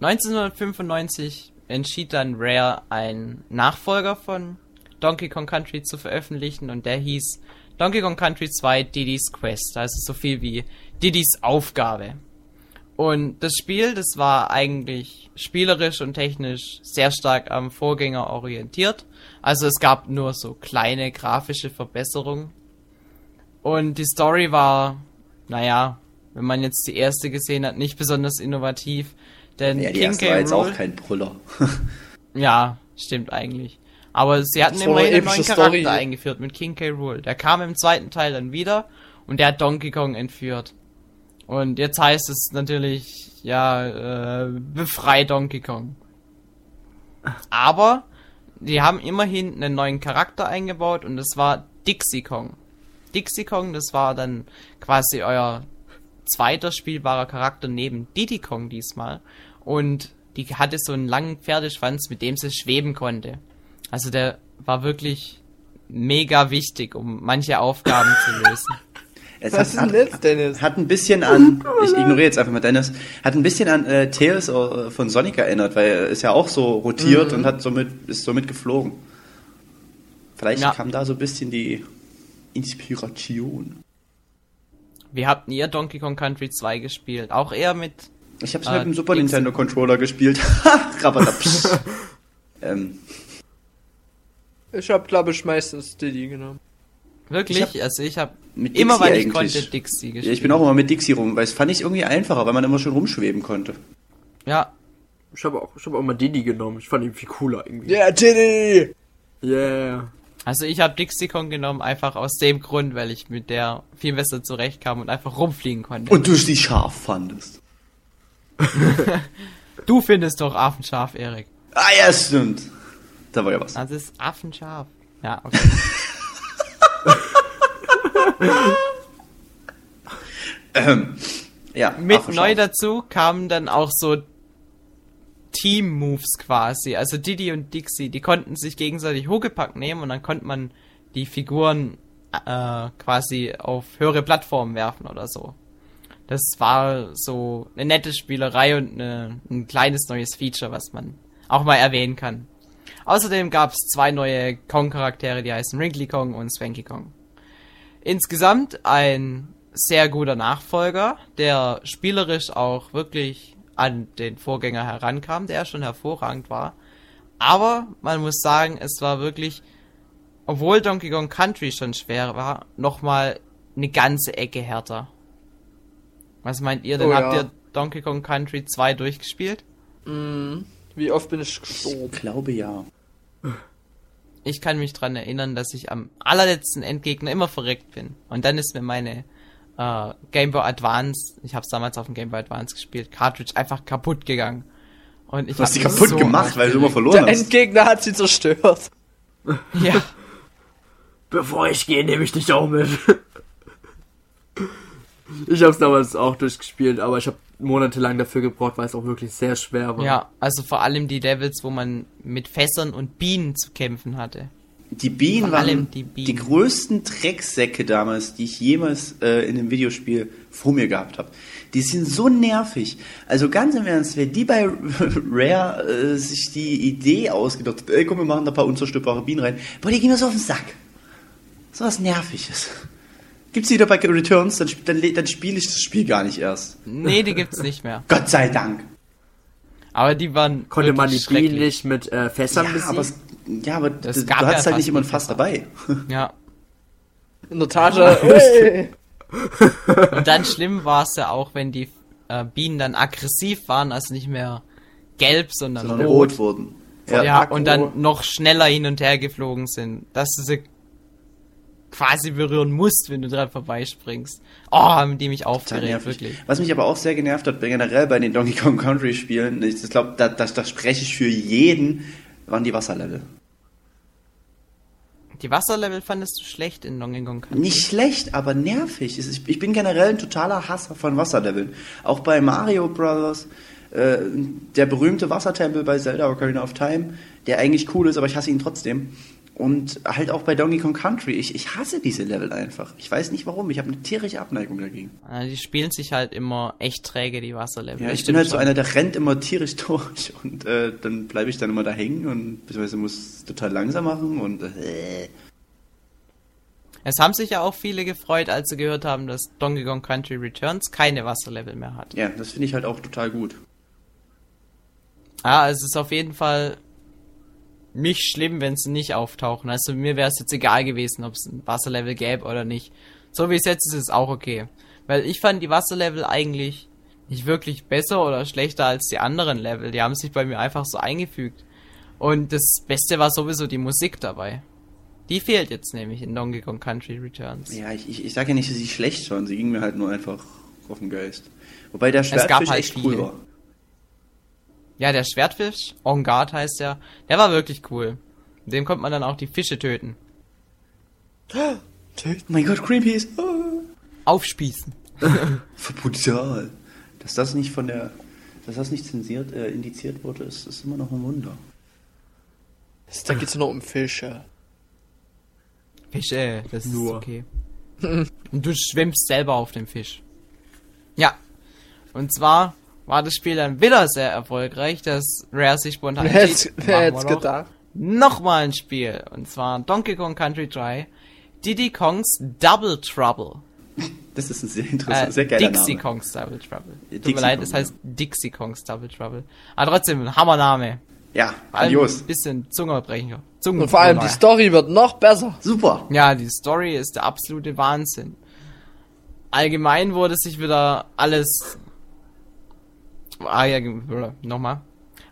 1995 entschied dann Rare, einen Nachfolger von Donkey Kong Country zu veröffentlichen und der hieß Donkey Kong Country 2 Diddy's Quest, also so viel wie Diddy's Aufgabe. Und das Spiel, das war eigentlich spielerisch und technisch sehr stark am Vorgänger orientiert. Also es gab nur so kleine grafische Verbesserungen. Und die Story war, naja, wenn man jetzt die erste gesehen hat, nicht besonders innovativ. Denn Ja, die King erste K. war jetzt auch kein Brüller. *laughs* ja, stimmt eigentlich. Aber sie hatten immerhin eine einen neuen Charakter Story. eingeführt mit King K. Rool. Der kam im zweiten Teil dann wieder und der hat Donkey Kong entführt. Und jetzt heißt es natürlich, ja, äh, befrei Donkey Kong. Aber die haben immerhin einen neuen Charakter eingebaut und das war Dixie Kong. Dixie Kong, das war dann quasi euer zweiter spielbarer Charakter neben Diddy Kong diesmal. Und die hatte so einen langen Pferdeschwanz, mit dem sie schweben konnte. Also der war wirklich mega wichtig, um manche Aufgaben zu lösen. *laughs* Es Was ist denn jetzt, Dennis? Hat ein bisschen an, *laughs* ich ignoriere jetzt einfach mal Dennis, hat ein bisschen an äh, Tails äh, von Sonic erinnert, weil er ist ja auch so rotiert und hat somit, ist somit geflogen. Vielleicht Ja. kam da so ein bisschen die Inspiration. Wie habt ihr Donkey Kong Country 2 gespielt? Auch eher mit Ich habe es Ah, mit dem Super. Nintendo Controller gespielt. *laughs* *laughs* Ähm, Ich hab, glaube ich, meistens Diddy genommen. wirklich, Ich also ich habe immer Dixie weil ich eigentlich. konnte Dixie gespielt. ja, ich bin auch immer mit Dixie rum, weil es fand ich irgendwie einfacher, weil man immer schon rumschweben konnte. Ja, Ich habe auch, ich hab auch mal Diddy genommen. Ich fand ihn viel cooler irgendwie. Ja, Diddy! Yeah. also ich habe Dixie Kong genommen einfach aus dem Grund, weil ich mit der viel besser zurechtkam und einfach rumfliegen konnte. Und du sie scharf fandest. *laughs* du findest doch affenscharf, Erik. Ah ja, stimmt. Da war ja was. Das ist affenscharf. Ja, okay. *laughs* Ähm, Ja, Mit neu scharf. dazu kamen dann auch so Team-Moves quasi. Also Didi und Dixie, die konnten sich gegenseitig Huckepack nehmen und dann konnte man die Figuren äh, quasi auf höhere Plattformen werfen oder so. Das war so eine nette Spielerei und eine, ein kleines neues Feature, was man auch mal erwähnen kann. Außerdem gab es zwei neue Kong-Charaktere, die heißen Wrinkly Kong und Swanky Kong. Insgesamt ein sehr guter Nachfolger, der spielerisch auch wirklich an den Vorgänger herankam, der schon hervorragend war. Aber man muss sagen, es war wirklich, obwohl Donkey Kong Country schon schwer war, nochmal eine ganze Ecke härter. Was meint ihr denn? Oh Habt ja. ihr Donkey Kong Country 2 durchgespielt? Wie oft bin ich Ich gestorben? glaube ja. Ich kann mich dran erinnern, dass ich am allerletzten Endgegner immer verreckt bin. Und dann ist mir meine äh, Game Boy Advance, ich habe es damals auf dem Game Boy Advance gespielt, Cartridge einfach kaputt gegangen. Und ich Du hast hab die kaputt so gemacht, weil du immer verloren Der hast. Endgegner hat sie zerstört. Ja, *laughs* Bevor ich gehe, nehme ich dich auch mit. Ich habe es damals auch durchgespielt, aber ich habe monatelang dafür gebraucht, weil es auch wirklich sehr schwer war. ja, also vor allem die Levels, wo man mit Fässern und Bienen zu kämpfen hatte. Die Bienen Vor allem waren die die, Bienen. größten Drecksäcke damals, die ich jemals äh, in einem Videospiel vor mir gehabt habe. Die sind so nervig. Also ganz im Ernst, wer die bei *laughs* Rare äh, sich die Idee ausgedacht hat, ey komm, wir machen da ein paar unzerstörbare Bienen rein, boah, die gehen mir so auf den Sack. So was Nerviges. Gibt's die wieder bei Returns, dann, dann, dann spiele ich das Spiel gar nicht erst. Nee, die gibt's nicht mehr. Gott sei Dank. Aber die waren Konnte man die Bienen schrecklich. nicht mit äh, Fässern Ja, besiegen? aber, es, ja, aber Das du, du gab ja hattest halt nicht immer ein Fass dabei. Ja. In der Tasche. Hey. Und dann schlimm war es ja auch, wenn die äh, Bienen dann aggressiv waren, also nicht mehr gelb, sondern Sondern rot. rot wurden. Ja, Aggro. und dann noch schneller hin und her geflogen sind, dass du sie quasi berühren musst, wenn du dran vorbeispringst. Oh, die mich Total aufgeregt, wirklich. Was mich aber auch sehr genervt hat, generell bei den Donkey Kong Country Spielen, ich glaube, da, da, da spreche ich für jeden, waren die Wasserlevel. Die Wasserlevel fandest du schlecht in Donkey Kong Country? Nicht schlecht, aber nervig. Ich bin generell ein totaler Hasser von Wasserleveln. Auch bei Mario Brothers, äh, der berühmte Wassertempel bei Zelda Ocarina of Time, der eigentlich cool ist, aber ich hasse ihn trotzdem. Und halt auch bei Donkey Kong Country. Ich, ich hasse diese Level einfach. Ich weiß nicht warum. Ich habe eine tierische Abneigung dagegen. Äh, Die spielen sich halt immer echt träge, die Wasserlevel. Ja, ich bin halt so einer, der rennt immer tierisch *laughs* durch und äh, dann bleibe ich dann immer da hängen und beziehungsweise muss es total langsam machen und äh, Es haben sich ja auch viele gefreut, als sie gehört haben, dass Donkey Kong Country Returns keine Wasserlevel mehr hat. ja, das finde ich halt auch total gut. Ja, es ist auf jeden Fall nicht schlimm, wenn sie nicht auftauchen. Also mir wäre es jetzt egal gewesen, ob es ein Wasserlevel gäbe oder nicht. So wie es jetzt ist, ist es auch okay. Weil ich fand die Wasserlevel eigentlich nicht wirklich besser oder schlechter als die anderen Level. Die haben sich bei mir einfach so eingefügt. Und das Beste war sowieso die Musik dabei. Die fehlt jetzt nämlich in Donkey Kong Country Returns. Ja, ich, ich, ich sage ja nicht, dass sie schlecht waren, sie ging mir halt nur einfach auf den Geist. Wobei der gab Schwertfisch halt echt viele. cool war. Ja, der Schwertfisch, On Guard heißt der, der war wirklich cool. Mit dem konnte man dann auch die Fische töten. *gasps* Oh mein Gott, Greenpeace! *gasps* Ah, Aufspießen. *laughs* brutal. Dass das nicht von der, dass das nicht zensiert, äh, indiziert wurde, ist, ist immer noch ein Wunder. Da geht's nur um Fische. Fische, das Nur. ist okay. *laughs* Und du schwimmst selber auf dem Fisch. Ja. Und zwar war das Spiel dann wieder sehr erfolgreich, dass Rare sich spontan Wer hätte doch gedacht? Nochmal ein Spiel. Und zwar Donkey Kong Country 3. Diddy Kongs Double Trouble. Das ist ein sehr Äh, interessanter, sehr geiler Dixie Name. Kongs Double Trouble. Tut Dixie mir leid, Kong, es heißt Dixie Kongs Double Trouble. Aber trotzdem, ein Hammername. Ja, grandios. ein bisschen Zungenbrecher. Zungen Und vor allem die Story wird noch besser. Super. Ja, die Story ist der absolute Wahnsinn. Allgemein wurde sich wieder alles. Ah, ja, nochmal.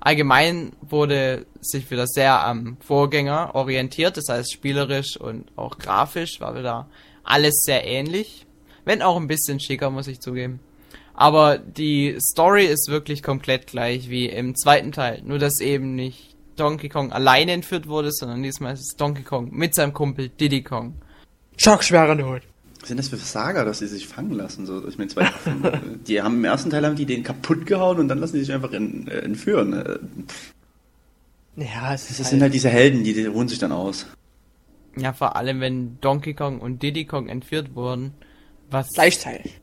Allgemein wurde sich wieder sehr am Vorgänger orientiert, das heißt spielerisch und auch grafisch war wieder alles sehr ähnlich. Wenn auch ein bisschen schicker, muss ich zugeben. Aber die Story ist wirklich komplett gleich wie im zweiten Teil. Nur dass eben nicht Donkey Kong alleine entführt wurde, sondern diesmal ist es Donkey Kong mit seinem Kumpel Diddy Kong. Schockschwere Not. Was sind das für Versager, dass sie sich fangen lassen? So, ich meine, zwei Affen, die haben im ersten Teil haben die den kaputt gehauen und dann lassen die sich einfach in, äh, entführen. Äh, Ja, es ist Das sind halt diese Helden, die, die ruhen sich dann aus. Ja, vor allem, wenn Donkey Kong und Diddy Kong entführt wurden. Was, gleichzeitig.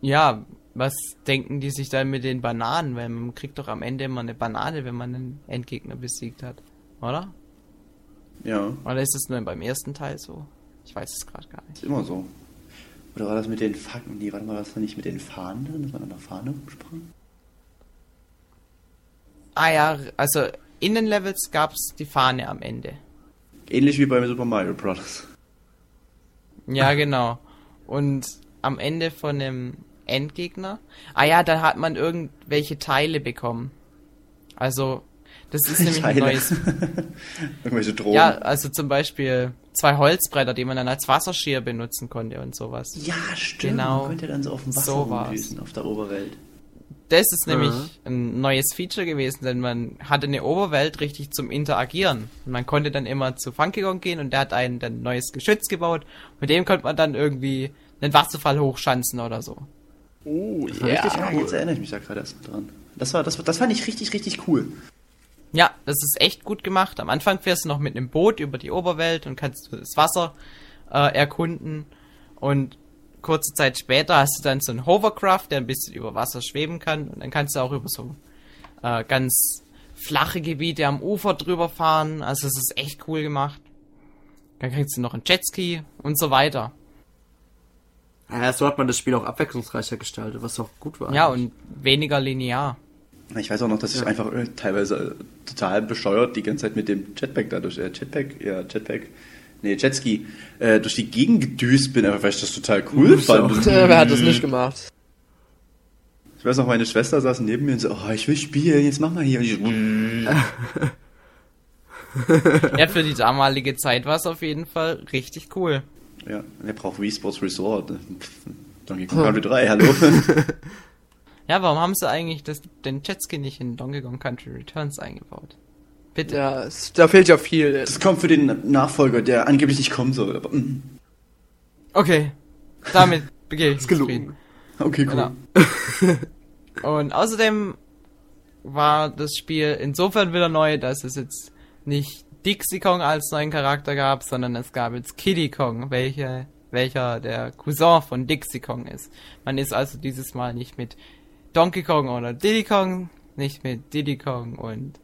ja, was denken die sich dann mit den Bananen? Weil man kriegt doch am Ende immer eine Banane, wenn man einen Endgegner besiegt hat. Oder? Ja, Oder ist es nur beim ersten Teil so? Ich weiß es gerade gar nicht. ist immer so. Oder war das mit den Fakten? Nee, warte mal, war das nicht mit den Fahnen drin, dass man an der Fahne rumsprang? Ah ja, also in den Levels gab's die Fahne am Ende. Ähnlich wie bei Super Mario Bros. Ja, genau. Und am Ende von dem Endgegner. Ah ja, da hat man irgendwelche Teile bekommen. Also, das *laughs* ist nämlich ein Teile. neues. *laughs* Irgendwelche Drogen. Ja, also zum Beispiel zwei Holzbretter, die man dann als Wasserskier benutzen konnte und sowas. Ja, stimmt. Genau. Man könnte dann so auf dem Wasser So rumdüsen, auf der Oberwelt. Das ist nämlich ein neues Feature gewesen, denn man hatte eine Oberwelt richtig zum Interagieren. Und man konnte dann immer zu Funky Kong gehen und der hat ein dann neues Geschütz gebaut. Mit dem konnte man dann irgendwie einen Wasserfall hochschanzen oder so. Oh, Das war ja. richtig, ah, jetzt erinnere ich mich da gerade erst dran. Das war, das, war- das fand ich richtig, richtig cool. Ja, das ist echt gut gemacht. Am Anfang fährst du noch mit einem Boot über die Oberwelt und kannst das Wasser äh, erkunden. Und kurze Zeit später hast du dann so einen Hovercraft, der ein bisschen über Wasser schweben kann. Und dann kannst du auch über so äh, ganz flache Gebiete am Ufer drüber fahren. Also es ist echt cool gemacht. Dann kriegst du noch einen Jetski und so weiter. Ja, so hat man das Spiel auch abwechslungsreicher gestaltet, was auch gut war. Ja, und weniger linear. Ich weiß auch noch, dass ich einfach äh, teilweise äh, total bescheuert die ganze Zeit mit dem Jetpack dadurch, äh, Jetpack, ja, Jetpack, nee, Jetski, äh, durch die Gegend gedüst bin, einfach weil ich das total cool ja fand. Äh, *laughs* Wer hat das nicht gemacht? Ich weiß noch, meine Schwester saß neben mir und so, oh, ich will spielen, jetzt mach mal hier. Und ich, *laughs* Ja, für die damalige Zeit war es auf jeden Fall richtig cool. ja, wer braucht Wii Sports Resort? *laughs* Donkey Kong Country 3, hallo? Ja, warum haben sie eigentlich das, den Jetski nicht in Donkey Kong Country Returns eingebaut? Bitte. Ja, es, da fehlt ja viel. Das kommt für den Nachfolger, der angeblich nicht kommen soll. Aber, mm, Okay. Damit *laughs* begehe ich ist gelungen. okay, cool. Genau. *laughs* Und außerdem war das Spiel insofern wieder neu, dass es jetzt nicht Dixie Kong als neuen Charakter gab, sondern es gab jetzt Kiddy Kong, welche, welcher der Cousin von Dixie Kong ist. Man ist also dieses Mal nicht mit Donkey Kong oder Diddy Kong, nicht mit Diddy Kong und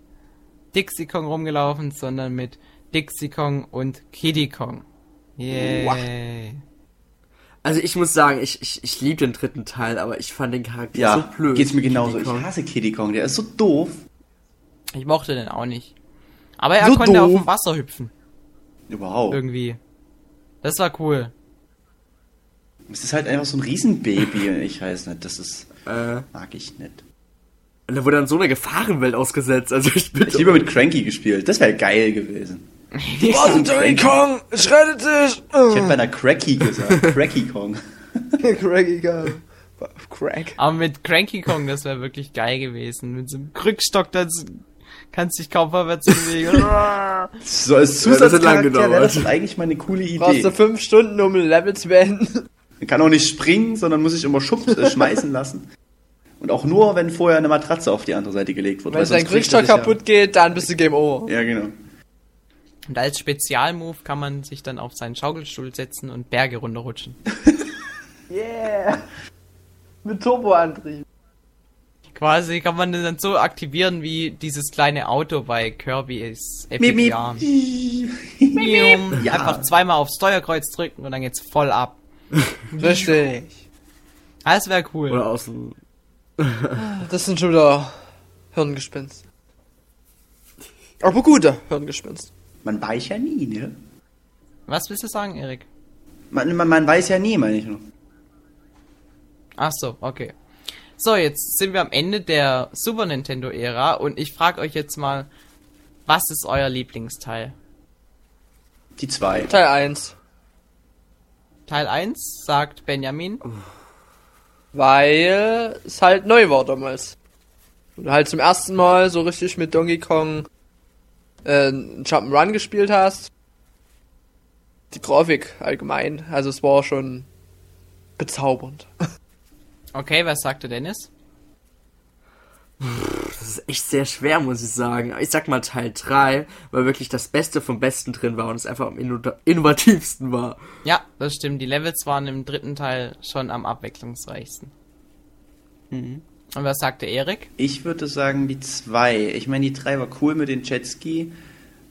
Dixie Kong rumgelaufen, sondern mit Dixie Kong und Kiddy Kong. Yay. Also ich muss sagen, ich, ich, ich liebe den dritten Teil, aber ich fand den Charakter Ja, so blöd. geht's mir genauso. Ich Kong. hasse Kiddy Kong, der ist so doof. Ich mochte den auch nicht. Aber er So konnte auf doof. dem Wasser hüpfen. Überhaupt. Irgendwie. Das war cool. Es ist halt einfach so ein Riesenbaby. Ich weiß nicht, das ist, Äh, mag ich nicht. und er wurde dann so einer Gefahrenwelt ausgesetzt. Also ich bin Ich lieber mit Cranky gespielt. Das wäre geil gewesen. *laughs* Was ein Donkey Kong? Ich rette dich! Ich hätte bei einer Cracky gesagt. *laughs* Cracky Kong. *laughs* Craggy Kong. Crack. Aber mit Cranky Kong, das wäre wirklich geil gewesen. Mit so einem Krückstock, da kannst dich kaum vorwärts bewegen. So als Ja, das hat lang Zusatzcharakter wäre das eigentlich mal eine coole Brauchst du Idee. fünf Stunden, um ein Level zu beenden? Man kann auch nicht springen, sondern muss sich immer schub äh, schmeißen lassen. Und auch nur, wenn vorher eine Matratze auf die andere Seite gelegt wird. Wenn dein Krückstock sich ja- kaputt geht, dann bist du Game Over. Ja, genau. Und als Spezialmove kann man sich dann auf seinen Schaukelstuhl setzen und Berge runterrutschen. *laughs* Yeah! Mit Turboantrieb. Quasi kann man den dann so aktivieren wie dieses kleine Auto bei Kirby's Epic Miep, miep. Ja. Einfach zweimal aufs Steuerkreuz drücken und dann geht's voll ab. *laughs* Richtig. Das wäre cool. Oder aus dem. *laughs* Das sind schon wieder Hirngespinst. Aber gute Hirngespinst. Man weiß ja nie, ne? Was willst du sagen, Erik? Man, man, man weiß ja nie, meine ich nur. Ach so, okay. So, jetzt sind wir am Ende der Super Nintendo Ära und ich frage euch jetzt mal, was ist euer Lieblingsteil? Die zwei. Teil 1. Teil 1 sagt Benjamin. Weil es halt neu war damals. Und halt zum ersten Mal so richtig mit Donkey Kong äh, Jump'n'Run gespielt hast. Die Grafik allgemein. Also es war schon bezaubernd. *laughs* Okay, was sagte Dennis? Das ist echt sehr schwer, muss ich sagen. Ich sag mal Teil 3, weil wirklich das Beste vom Besten drin war und es einfach am inno- innovativsten war. Ja, das stimmt. Die Levels waren im dritten Teil schon am abwechslungsreichsten. Und was sagte Erik? Ich würde sagen die zwei. Ich meine, die drei war cool mit den Jetski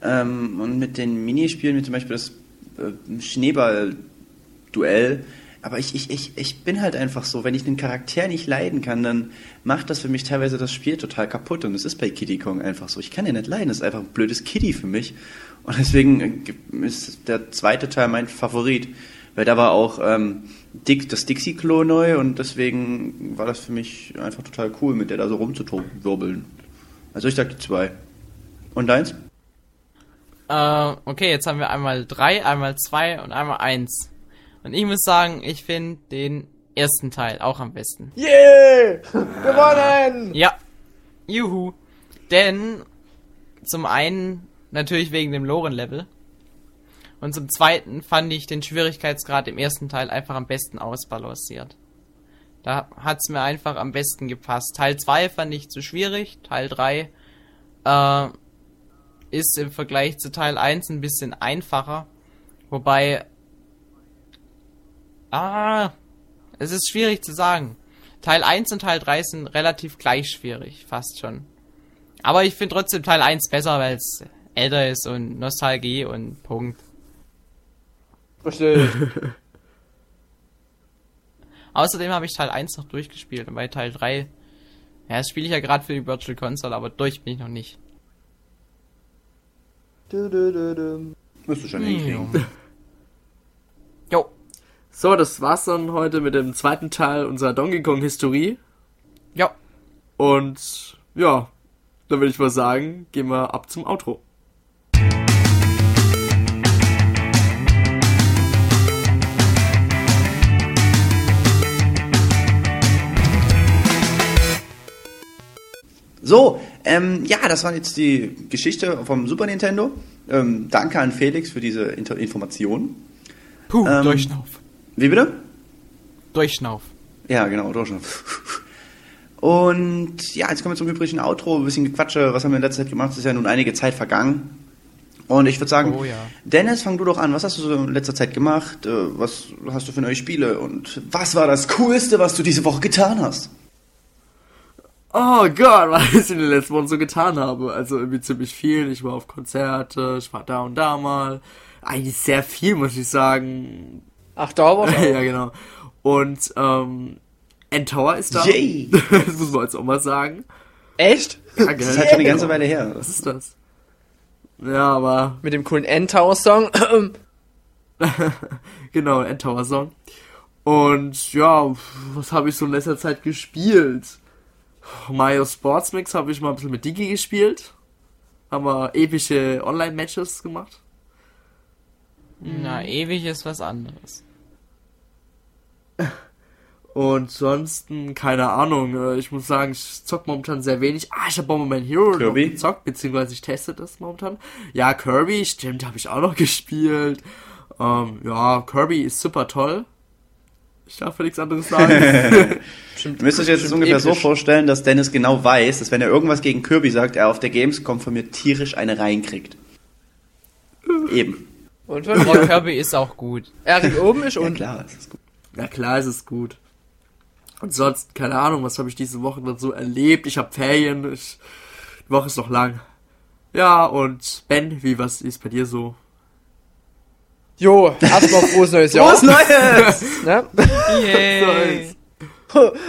ähm, und mit den Minispielen, wie zum Beispiel das äh, Schneeball-Duell. Aber ich, ich, ich, ich bin halt einfach so, wenn ich den Charakter nicht leiden kann, dann macht das für mich teilweise das Spiel total kaputt. Und das ist bei Kitty Kong einfach so. Ich kann den nicht leiden, das ist einfach ein blödes Kitty für mich. Und deswegen äh, ist der zweite Teil mein Favorit. Weil da war auch ähm, Dick, das Dixie-Klo neu und deswegen war das für mich einfach total cool, mit der da so rumzuwirbeln. Also ich sag die zwei. Und deins? Äh, okay, jetzt haben wir einmal drei, einmal zwei und einmal eins. Und ich muss sagen, ich finde den ersten Teil auch am besten. Yeah! *laughs* Gewonnen! Ja. Juhu. Denn zum einen natürlich wegen dem Loren-Level. Und zum zweiten fand ich den Schwierigkeitsgrad im ersten Teil einfach am besten ausbalanciert. Da hat's mir einfach am besten gepasst. Teil 2 fand ich zu schwierig. Teil 3 äh, ist im Vergleich zu Teil 1 ein bisschen einfacher. Wobei. Ah, es ist schwierig zu sagen. Teil 1 und Teil 3 sind relativ gleich schwierig, fast schon. Aber ich finde trotzdem Teil 1 besser, weil es älter ist und Nostalgie und Punkt. Richtig. *laughs* Außerdem habe ich Teil 1 noch durchgespielt und bei Teil 3, ja, das spiele ich ja gerade für die Virtual Console, aber durch bin ich noch nicht. Du, du, du, du. Müsst du schon hinkriegen. Jo, So, das war's dann heute mit dem zweiten Teil unserer Donkey Kong Historie. jo. Und ja, dann würde ich mal sagen, gehen wir ab zum Outro. So, ähm, ja, das war jetzt die Geschichte vom Super Nintendo. Ähm, danke an Felix für diese Inter Information. Puh, Ähm, Durchschnauf. Wie bitte? Durchschnauf. Ja, genau, Durchschnitt. Und ja, jetzt kommen wir zum übrigen Outro. Ein bisschen Gequatsche. Was haben wir in letzter Zeit gemacht? Es ist ja nun einige Zeit vergangen. Und ich würde sagen, Oh ja. Dennis, fang du doch an. Was hast du so in letzter Zeit gemacht? Äh, Was hast du für neue Spiele? Und was war das Coolste, was du diese Woche getan hast? Oh Gott, *laughs* was ich in den letzten Wochen so getan habe. Also irgendwie ziemlich viel. Ich war auf Konzerte, ich war da und da mal. Eigentlich sehr viel, muss ich sagen. Ach, da *laughs* auch. ja, genau. Und ähm, N-Tower ist da. Yay! *laughs* Das muss man jetzt auch mal sagen. Echt? Ja, Das ist halt schon eine ganze Weile her. Was ist das? Ja, aber Mit dem coolen Endtower-Song. *laughs* genau, N-Tower Song. Und ja, was habe ich so in letzter Zeit gespielt? Mario Sports Mix habe ich mal ein bisschen mit Digi gespielt. Haben wir epische Online-Matches gemacht. Na, ewig ist was anderes. Und sonst, keine Ahnung, äh, ich muss sagen, ich zock momentan sehr wenig. Ah, ich habe Bomberman Hero noch Kirby? gezockt, beziehungsweise ich teste das momentan. Ja, Kirby, stimmt, habe ich auch noch *laughs* gespielt. Ähm, ja, Kirby ist super toll. Ich darf ja nichts anderes sagen. Ihr müsst euch jetzt ungefähr so episch. vorstellen, dass Dennis genau weiß, dass wenn er irgendwas gegen Kirby sagt, er auf der Gamescom von mir tierisch eine reinkriegt. *laughs* Eben. Und Aber von mir. Kirby ist auch gut. *laughs* Erik oben ist Ja, unten. klar, das ist gut. Ja, klar, ist es gut. Und sonst, keine Ahnung, was habe ich diese Woche noch so erlebt? Ich habe Ferien, ich, die Woche ist noch lang. Ja, und Ben, wie, was ist bei dir so? Jo, erstmal frohes neues Jahr. Frohes Neues! *laughs* Ne? Yay.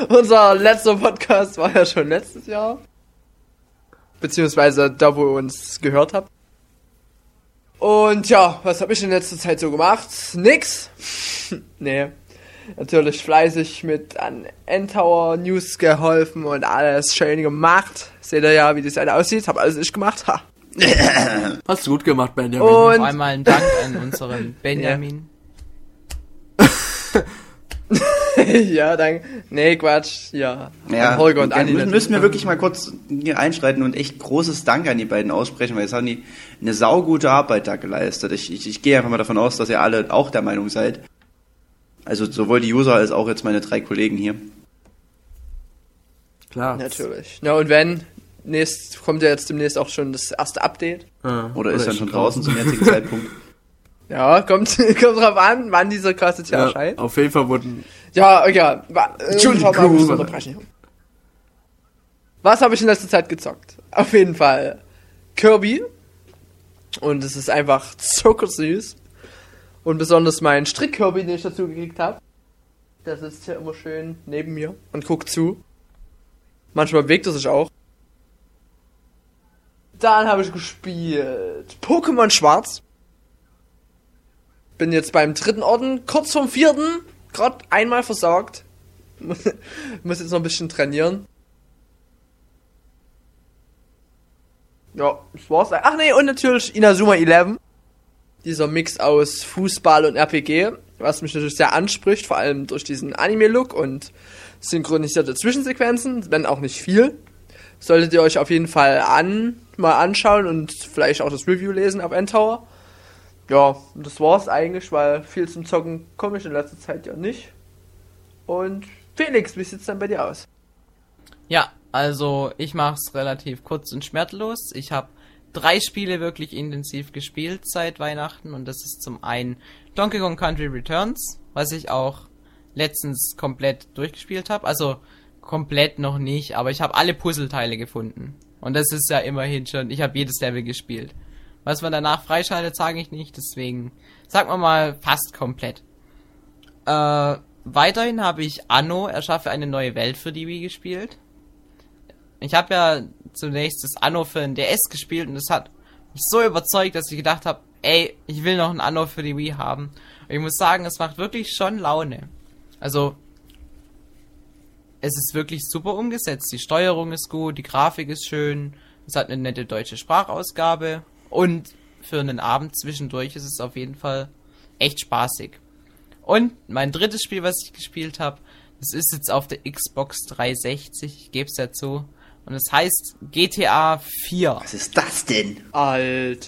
Unser letzter Podcast war ja schon letztes Jahr. Beziehungsweise da, wo ihr uns gehört habt. Und ja, was habe ich in letzter Zeit so gemacht? Nix. *laughs* nee. Natürlich fleißig mit an Endtower News geholfen und alles schön gemacht. Seht ihr ja, wie die Seite aussieht. Hab alles ich gemacht. Ha. *laughs* Hast du gut gemacht, Benjamin. Und Vor einmal ein Dank an unseren *laughs* Benjamin. *laughs* ja, danke. Nee, Quatsch. Ja. Ja, Holger und dann Anni. müssen, müssen wir wirklich mal kurz hier einschreiten und echt großes Dank an die beiden aussprechen, weil jetzt haben die eine saugute Arbeit da geleistet. Ich, ich, ich gehe einfach mal davon aus, dass ihr alle auch der Meinung seid. Also sowohl die User als auch jetzt meine drei Kollegen hier. Klar. Natürlich. Na und wenn, nächst, kommt ja jetzt demnächst auch schon das erste Update. Ah, Oder, ist dann schon draußen zum jetzigen *laughs* Zeitpunkt? Ja, kommt, *laughs* kommt drauf an, wann dieser krasse Tier Ja, erscheint. auf jeden Fall wurden. Ja, ja. Äh, Entschuldigung. Was habe ich in letzter Zeit gezockt? Auf jeden Fall Kirby. Und es ist einfach zuckersüß. Und besonders mein Strick-Kirby, den ich dazu gekriegt habe. Der sitzt hier immer schön neben mir und guckt zu. Manchmal bewegt er sich auch. Dann habe ich gespielt Pokémon Schwarz. Bin jetzt beim dritten Orden, kurz vorm vierten, gerade einmal versagt. *laughs* Muss jetzt noch ein bisschen trainieren. Ja, das war's. Ach nee, und natürlich Inazuma 11. Dieser Mix aus Fußball und RPG, was mich natürlich sehr anspricht, vor allem durch diesen Anime-Look und synchronisierte Zwischensequenzen, wenn auch nicht viel. Solltet ihr euch auf jeden Fall an, mal anschauen und vielleicht auch das Review lesen auf Endtower. Ja, das war's eigentlich, weil viel zum Zocken komme ich in letzter Zeit ja nicht. Und Felix, wie sieht's dann bei dir aus? Ja, also ich mach's relativ kurz und schmerzlos. Ich habe drei Spiele wirklich intensiv gespielt seit Weihnachten und das ist zum einen Donkey Kong Country Returns, was ich auch letztens komplett durchgespielt habe. Also komplett noch nicht, aber ich habe alle Puzzleteile gefunden. Und das ist ja immerhin schon, ich habe jedes Level gespielt. Was man danach freischaltet, sage ich nicht, deswegen sagen wir mal fast komplett. Äh, weiterhin habe ich Anno, erschaffe eine neue Welt für die Wii gespielt. Ich habe ja zunächst das Anno für den DS gespielt und es hat mich so überzeugt, dass ich gedacht habe, ey, ich will noch ein Anno für die Wii haben. Und ich muss sagen, es macht wirklich schon Laune. Also, es ist wirklich super umgesetzt. Die Steuerung ist gut, die Grafik ist schön, es hat eine nette deutsche Sprachausgabe und für einen Abend zwischendurch ist es auf jeden Fall echt spaßig. Und mein drittes Spiel, was ich gespielt habe, das ist jetzt auf der Xbox 360, ich gebe es dazu. Und es heißt GTA 4. Was ist das denn? Alt.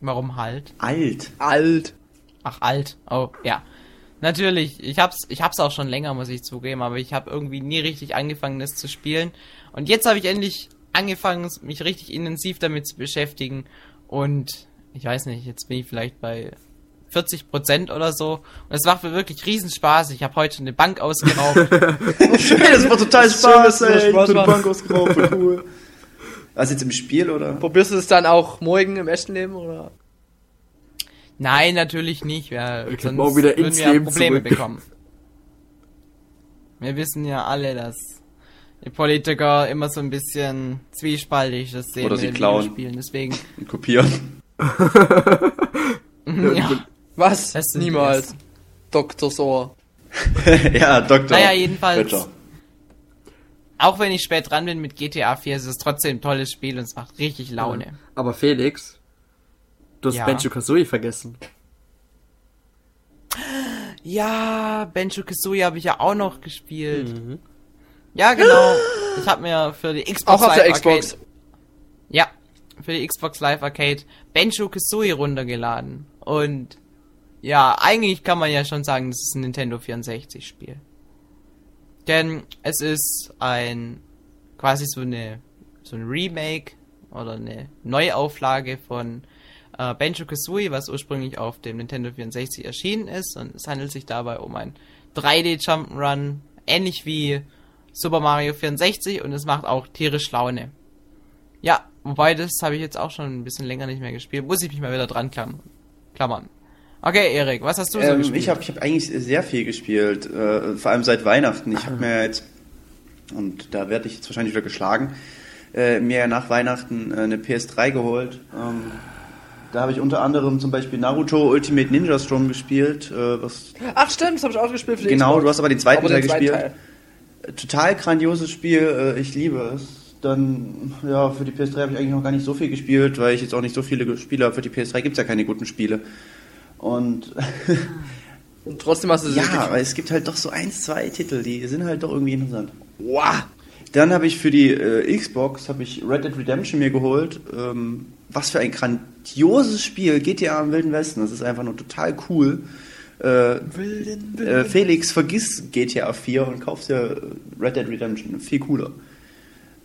Warum halt? Alt. Alt. Ach, alt. Oh, ja. Natürlich, ich hab's, ich hab's auch schon länger, muss ich zugeben, aber ich habe irgendwie nie richtig angefangen, das zu spielen. Und jetzt habe ich endlich angefangen, mich richtig intensiv damit zu beschäftigen. Und ich weiß nicht, jetzt bin ich vielleicht bei 40 Prozent oder so. Und es macht mir wirklich riesen Spaß. Ich habe heute eine Bank ausgeraubt. *laughs* *laughs* das war total Spaß, Schön, ey. Spaß eine. Bank ausgeraubt, voll cool. *laughs* Was jetzt im Spiel oder? Probierst du es dann auch morgen im echten Leben oder? Nein, natürlich nicht. Wir, sonst auch wieder würden wir Leben Probleme zurück. bekommen. Wir wissen ja alle, dass die Politiker immer so ein bisschen zwiespaltig das sehen Oder sie den klauen. Videospielen. Deswegen, Kopieren. ja. Was? Niemals. Dr. Sohr. *laughs* ja, Doktor. Naja, jedenfalls. Böttcher. Auch wenn ich spät dran bin mit GTA 4, ist es trotzdem ein tolles Spiel und es macht richtig Laune. Aber Felix, du hast Ja. Benjo Kazooie vergessen. Ja, Benjo Kazooie habe ich ja auch noch gespielt. Ja, genau. Ich habe mir für die Xbox Auch auf der Live Xbox. Arcade, ja, für die Xbox Live Arcade Benjo Kazooie runtergeladen. Und ja, eigentlich kann man ja schon sagen, das ist ein Nintendo 64 Spiel. Denn es ist ein quasi so eine so ein Remake oder eine Neuauflage von äh, Banjo Kazooie, was ursprünglich auf dem Nintendo 64 erschienen ist. Und es handelt sich dabei um ein 3D Jump'n'Run, ähnlich wie Super Mario 64 und es macht auch tierisch Laune. Ja, wobei das habe ich jetzt auch schon ein bisschen länger nicht mehr gespielt. Muss ich mich mal wieder dran klammern. Okay, Erik, was hast du so Ähm, gespielt? ich habe ich hab eigentlich sehr viel gespielt, äh, vor allem seit Weihnachten. Ich habe mir jetzt, und da werde ich jetzt wahrscheinlich wieder geschlagen, äh, mir nach Weihnachten äh, eine PS3 geholt. Ähm, da habe ich unter anderem zum Beispiel Naruto Ultimate Ninja Storm gespielt. Äh, was, Ach stimmt, das habe ich auch gespielt für die genau, Xbox. du hast aber den zweiten Aber Teil den zweiten gespielt. Total grandioses Spiel, äh, ich liebe es. Dann, ja, für die PS3 habe ich eigentlich noch gar nicht so viel gespielt, weil ich jetzt auch nicht so viele Spiele habe. Für die PS3 gibt es ja keine guten Spiele. Und Und trotzdem hast du sie Ja, aber es gibt halt doch so eins, zwei Titel, die sind halt doch irgendwie interessant. Wow. Dann habe ich für die äh, Xbox habe ich Red Dead Redemption mir geholt. Ähm, was für ein grandioses Spiel, GTA im Wilden Westen. Das ist einfach nur total cool. äh, äh, Felix, vergiss GTA 4 und kaufst dir Red Dead Redemption. Viel cooler.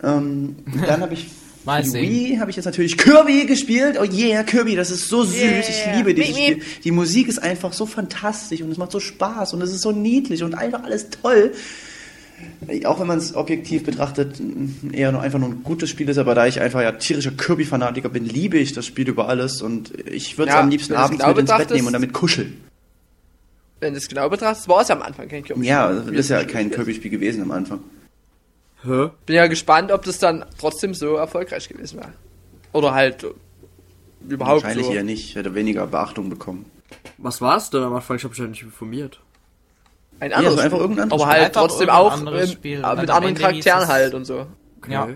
Ähm, *laughs* dann habe ich Für die. Wii habe ich jetzt natürlich Kirby gespielt. Oh yeah, Kirby, das ist so süß. Yeah. Ich liebe dieses. Spiel. Die Musik ist einfach so fantastisch und es macht so Spaß und es ist so niedlich und einfach alles toll. Auch wenn man es objektiv betrachtet, eher nur einfach nur ein gutes Spiel ist, aber da ich einfach ja tierischer Kirby-Fanatiker bin, liebe ich das Spiel über alles und ich würde es Ja, am liebsten abends genau mit ins Bett nehmen und damit kuscheln. Wenn du es genau betrachtest, war es ja am Anfang kein Kirby. Ja, das ist ja kein Kirby-Spiel gewesen am Anfang. Hä? Bin ja gespannt, ob das dann trotzdem so erfolgreich gewesen wäre. Oder halt äh, überhaupt Wahrscheinlich so. eher nicht, hätte weniger Beachtung bekommen. Was war's denn am Anfang? Ich hab mich ja nicht informiert. Ein Ja, anderes so einfach Spiel. irgendein anderes Aber halt Einfach trotzdem auch anderes ähm, Spiel. Und mit anderen Ende Charakteren es- halt und so. Ja.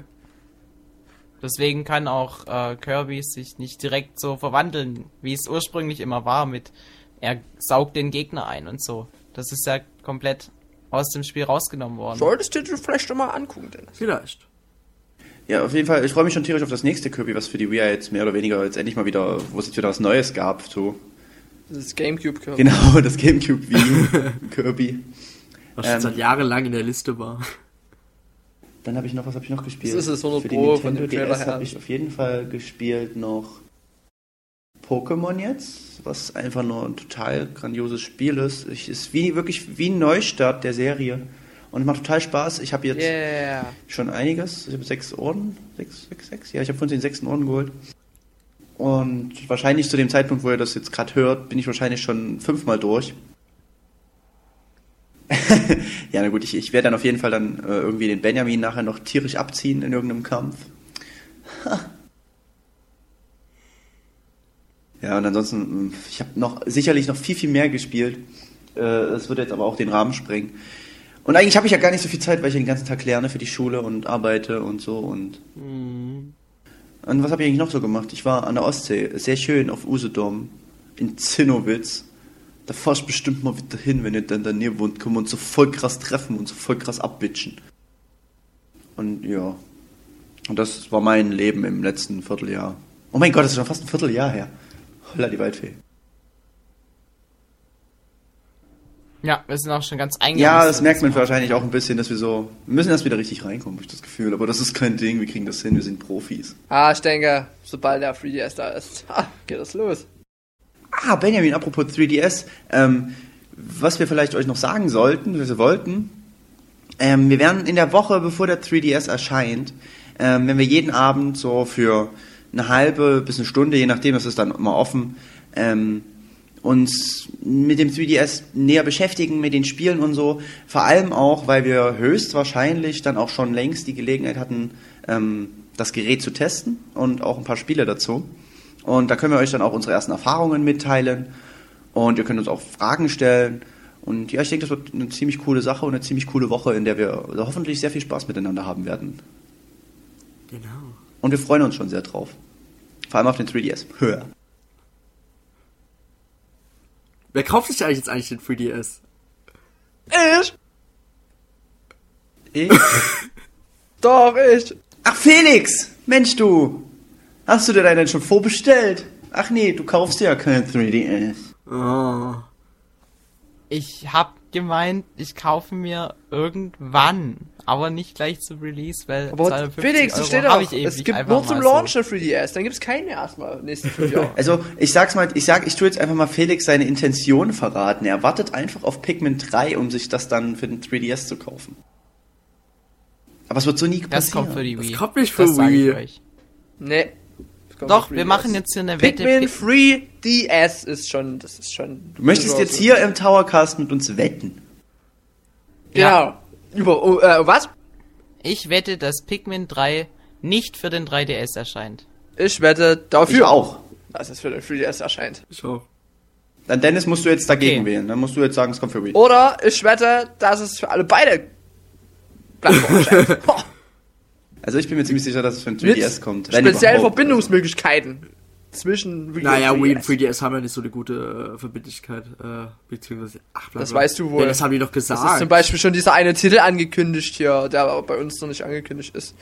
Deswegen kann auch äh, Kirby sich nicht direkt so verwandeln, wie es ursprünglich immer war, mit er saugt den Gegner ein und so. Das ist ja komplett aus dem Spiel rausgenommen worden. Solltest du dir vielleicht schon mal angucken, Dennis. Vielleicht. Ja, auf jeden Fall. Ich freue mich schon tierisch auf das nächste Kirby, was für die Wii jetzt mehr oder weniger jetzt endlich mal wieder, wo es jetzt wieder was Neues gab. So. Das ist Gamecube Kirby. Genau, *laughs* das Gamecube Wii Kirby. Was schon Ähm. seit Jahren lang in der Liste war. Dann habe ich noch, was habe ich noch gespielt? Das ist es 100 Für die Pro von Nintendo dem Trailer DS habe ich auf jeden Fall gespielt noch Pokémon jetzt, was einfach nur ein total grandioses Spiel ist. Ich, ist wie wirklich wie ein Neustart der Serie und macht total Spaß. Ich habe jetzt Yeah. schon einiges. Ich habe sechs Orden, sechs, sechs, sechs. Ja, ich habe von den sechsten Orden geholt. Und wahrscheinlich zu dem Zeitpunkt, wo ihr das jetzt gerade hört, bin ich wahrscheinlich schon fünfmal durch. *laughs* ja, na gut, ich, ich werde dann auf jeden Fall dann äh, irgendwie den Benjamin nachher noch tierisch abziehen in irgendeinem Kampf. *laughs* ja, und ansonsten, mh, ich habe noch sicherlich noch viel, viel mehr gespielt. Äh, Es wird jetzt aber auch den Rahmen sprengen. Und eigentlich habe ich ja gar nicht so viel Zeit, weil ich den ganzen Tag lerne für die Schule und arbeite und so und. Und was habe ich eigentlich noch so gemacht? Ich war an der Ostsee, sehr schön auf Usedom in Zinnowitz. Da fahrst bestimmt mal wieder hin, wenn ihr dann da näher wohnt, können wir uns so voll krass treffen und so voll krass abbitchen. Und ja. Und das war mein Leben im letzten Vierteljahr. Oh mein Gott, das ist schon fast ein Vierteljahr her. Holla die Waldfee. Ja, wir sind auch schon ganz eingegangen. Ja, das merkt man wahrscheinlich auch ein bisschen, dass wir so. Wir müssen erst wieder richtig reinkommen, habe ich das Gefühl. Aber das ist kein Ding, wir kriegen das hin, wir sind Profis. Ah, ich denke, sobald der 3DS da ist, *laughs* ah, geht das los. Ah, Benjamin, apropos 3DS, ähm, was wir vielleicht euch noch sagen sollten, was wir wollten, ähm, wir werden in der Woche, bevor der 3DS erscheint, ähm, wenn wir jeden Abend so für eine halbe bis eine Stunde, je nachdem, das ist dann immer offen, ähm, uns mit dem 3DS näher beschäftigen, mit den Spielen und so. Vor allem auch, weil wir höchstwahrscheinlich dann auch schon längst die Gelegenheit hatten, ähm, das Gerät zu testen und auch ein paar Spiele dazu. Und da können wir euch dann auch unsere ersten Erfahrungen mitteilen. Und ihr könnt uns auch Fragen stellen. Und ja, ich denke, das wird eine ziemlich coole Sache und eine ziemlich coole Woche, in der wir hoffentlich sehr viel Spaß miteinander haben werden. Genau. Und wir freuen uns schon sehr drauf. Vor allem auf den 3DS. Höher. Wer kauft sich eigentlich jetzt eigentlich den 3DS? Ich? Ich? *laughs* Doch, ich. Ach, Felix! Mensch, du! Hast du dir deinen schon vorbestellt? Ach nee, du kaufst dir ja kein 3DS. Oh. Ich hab gemeint, ich kaufe mir irgendwann, aber nicht gleich zu Release, weil Aber 250 Felix, Euro es steht auch, ich eben es gibt nur zum mal Launch so. eine 3DS, dann gibt's keine erstmal nächsten fünf Jahre. *laughs* Also, ich sag's mal, ich sag, ich tue jetzt einfach mal Felix seine Intention verraten. Er wartet einfach auf Pikmin 3, um sich das dann für den 3DS zu kaufen. Aber es wird so nie passieren. Das kommt für die Wii. Das kommt nicht für das Wii. euch. nee. Doch, wir 3DS. machen jetzt hier eine Wette. Pikmin Pi- 3DS ist schon, das ist schon. Du möchtest jetzt hier im Towercast mit uns wetten. Genau. Über, oh, äh, was? Ich wette, dass Pikmin 3 nicht für den 3DS erscheint. Ich wette Ich dafür, auch. dass es für den 3DS erscheint. Ich auch. Dann Dennis musst du jetzt dagegen Okay. wählen. Dann musst du jetzt sagen, es kommt für Wii. Oder ich wette, dass es für alle beide Plattformen *laughs* erscheint. *laughs* Also ich bin mir ziemlich sicher, dass es für den Mit 3DS kommt. speziellen überhaupt. Verbindungsmöglichkeiten zwischen Wii Naja, und Wii und 3DS. 3DS haben ja nicht so eine gute äh, Verbindlichkeit, äh, beziehungsweise, ach, bla, Das bla. weißt du wohl. Ja, das haben die doch Das gesagt. ist zum Beispiel schon dieser eine Titel angekündigt hier, der aber bei uns noch nicht angekündigt ist.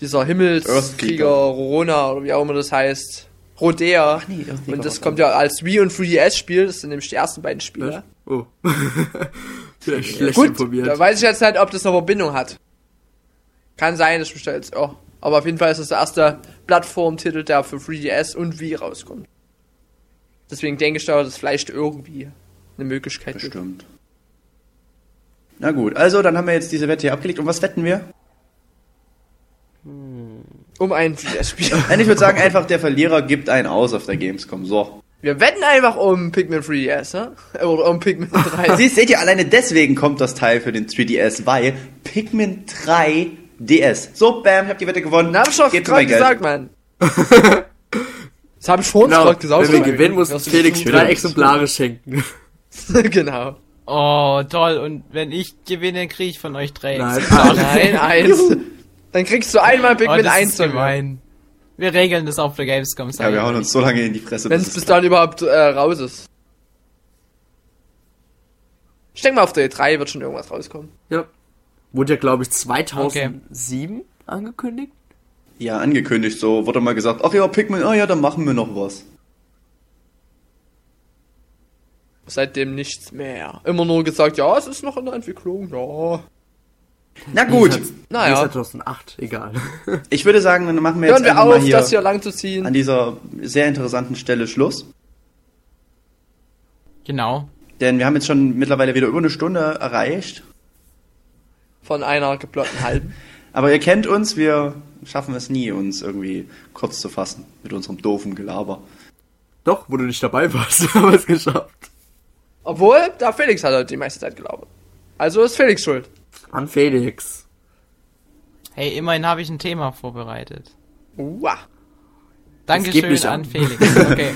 Dieser Himmelskrieger. Rona oder wie auch immer das heißt. Rodea. nee, irgendwie war und das kommt ja als Wii und 3DS-Spiel. Das sind nämlich die ersten beiden Spiele. Oh. *laughs* Vielleicht schlecht Gut, informiert. da weiß ich jetzt nicht, ob das eine Verbindung hat. Kann sein, das bestellt jetzt auch. Aber auf jeden Fall ist das der erste Plattformtitel, der für 3DS und Wii rauskommt. Deswegen denke ich da, dass es vielleicht irgendwie eine Möglichkeit gibt. Bestimmt. Na gut, also dann haben wir jetzt diese Wette hier abgelegt. Und was wetten wir? Um ein 3DS-Spiel. *laughs* Nein, ich würde sagen, einfach der Verlierer gibt einen aus auf der Gamescom. So. Wir wetten einfach um Pikmin 3DS, ne? Oder um Pikmin 3. Siehst, seht ihr, alleine deswegen kommt das Teil für den 3DS, weil Pikmin 3 DS. So, bam, ich hab die Wette gewonnen. Na, hab ich mein Geld. gesagt, Mann. *laughs* Das habe ich vorhin Genau, gerade gesagt. wenn wir gewinnen, muss Felix drei Exemplare schenken. *laughs* genau. Oh, toll. Und wenn ich gewinne, kriege ich von euch drei. Nein. Exemplare. Nein, *laughs* eins. Dann kriegst du einmal Oh, 1 ist von mir. gemein. Wir regeln das auf der Gamescom. Ja, wir hauen uns so lange in die Fresse. Wenn es bis dann überhaupt äh, raus ist. Ich denke mal, auf der E3 wird schon irgendwas rauskommen. Ja. Wurde ja, glaube ich, 2007 angekündigt. Ja, angekündigt so. Wurde mal gesagt, ach ja, Pikmin, ah ja, dann machen wir noch was. Seitdem nichts mehr. Immer nur gesagt, ja, es ist noch in der Entwicklung, ja. Na gut, Naja. Nee, 2008, egal. *laughs* ich würde sagen, dann machen wir jetzt Hören wir einfach mal auf, hier das hier lang zu ziehen. an dieser sehr interessanten Stelle Schluss. Genau. Denn wir haben jetzt schon mittlerweile wieder über eine Stunde erreicht. Von einer geplotten halben. *laughs* Aber ihr kennt uns, wir schaffen es nie, uns irgendwie kurz zu fassen mit unserem doofen Gelaber. Doch, wo du nicht dabei warst, *laughs* haben wir es geschafft. Obwohl, da Felix hat heute die meiste Zeit gelaufen. Also ist Felix schuld. An Felix. Hey, immerhin habe ich ein Thema vorbereitet. Uah. Dankeschön an an. Felix. *laughs* Okay.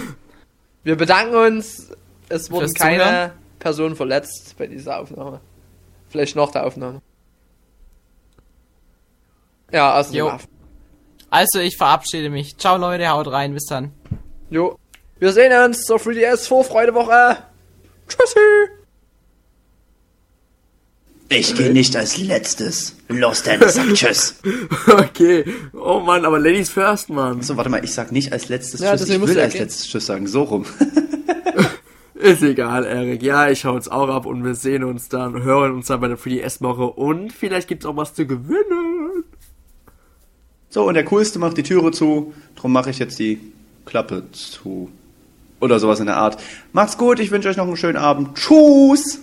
Wir bedanken uns. Es wurden Fürs keine Zuhören. Personen verletzt bei dieser Aufnahme. Vielleicht noch der Aufnahme. Ja, also Jo. Also, ich verabschiede mich. Ciao, Leute. Haut rein. Bis dann. Jo. Wir sehen uns zur 3DS Vorfreudewoche. Tschüssi. Ich gehe nicht als letztes. Los, Dennis, sag *laughs* Tschüss. Okay. Oh Mann, aber Ladies first, Mann. So, warte mal, ich sag nicht als letztes Ja, Tschüss, ich will als letztes Tschüss sagen, so rum. *laughs* Ist egal, Erik. Ja, ich hau uns auch ab und wir sehen uns dann, hören uns dann bei der 3DS-Woche und vielleicht gibt's auch was zu gewinnen. So, und der Coolste macht die Türe zu, drum mache ich jetzt die Klappe zu. Oder sowas in der Art. Macht's gut, ich wünsche euch noch einen schönen Abend. Tschüss!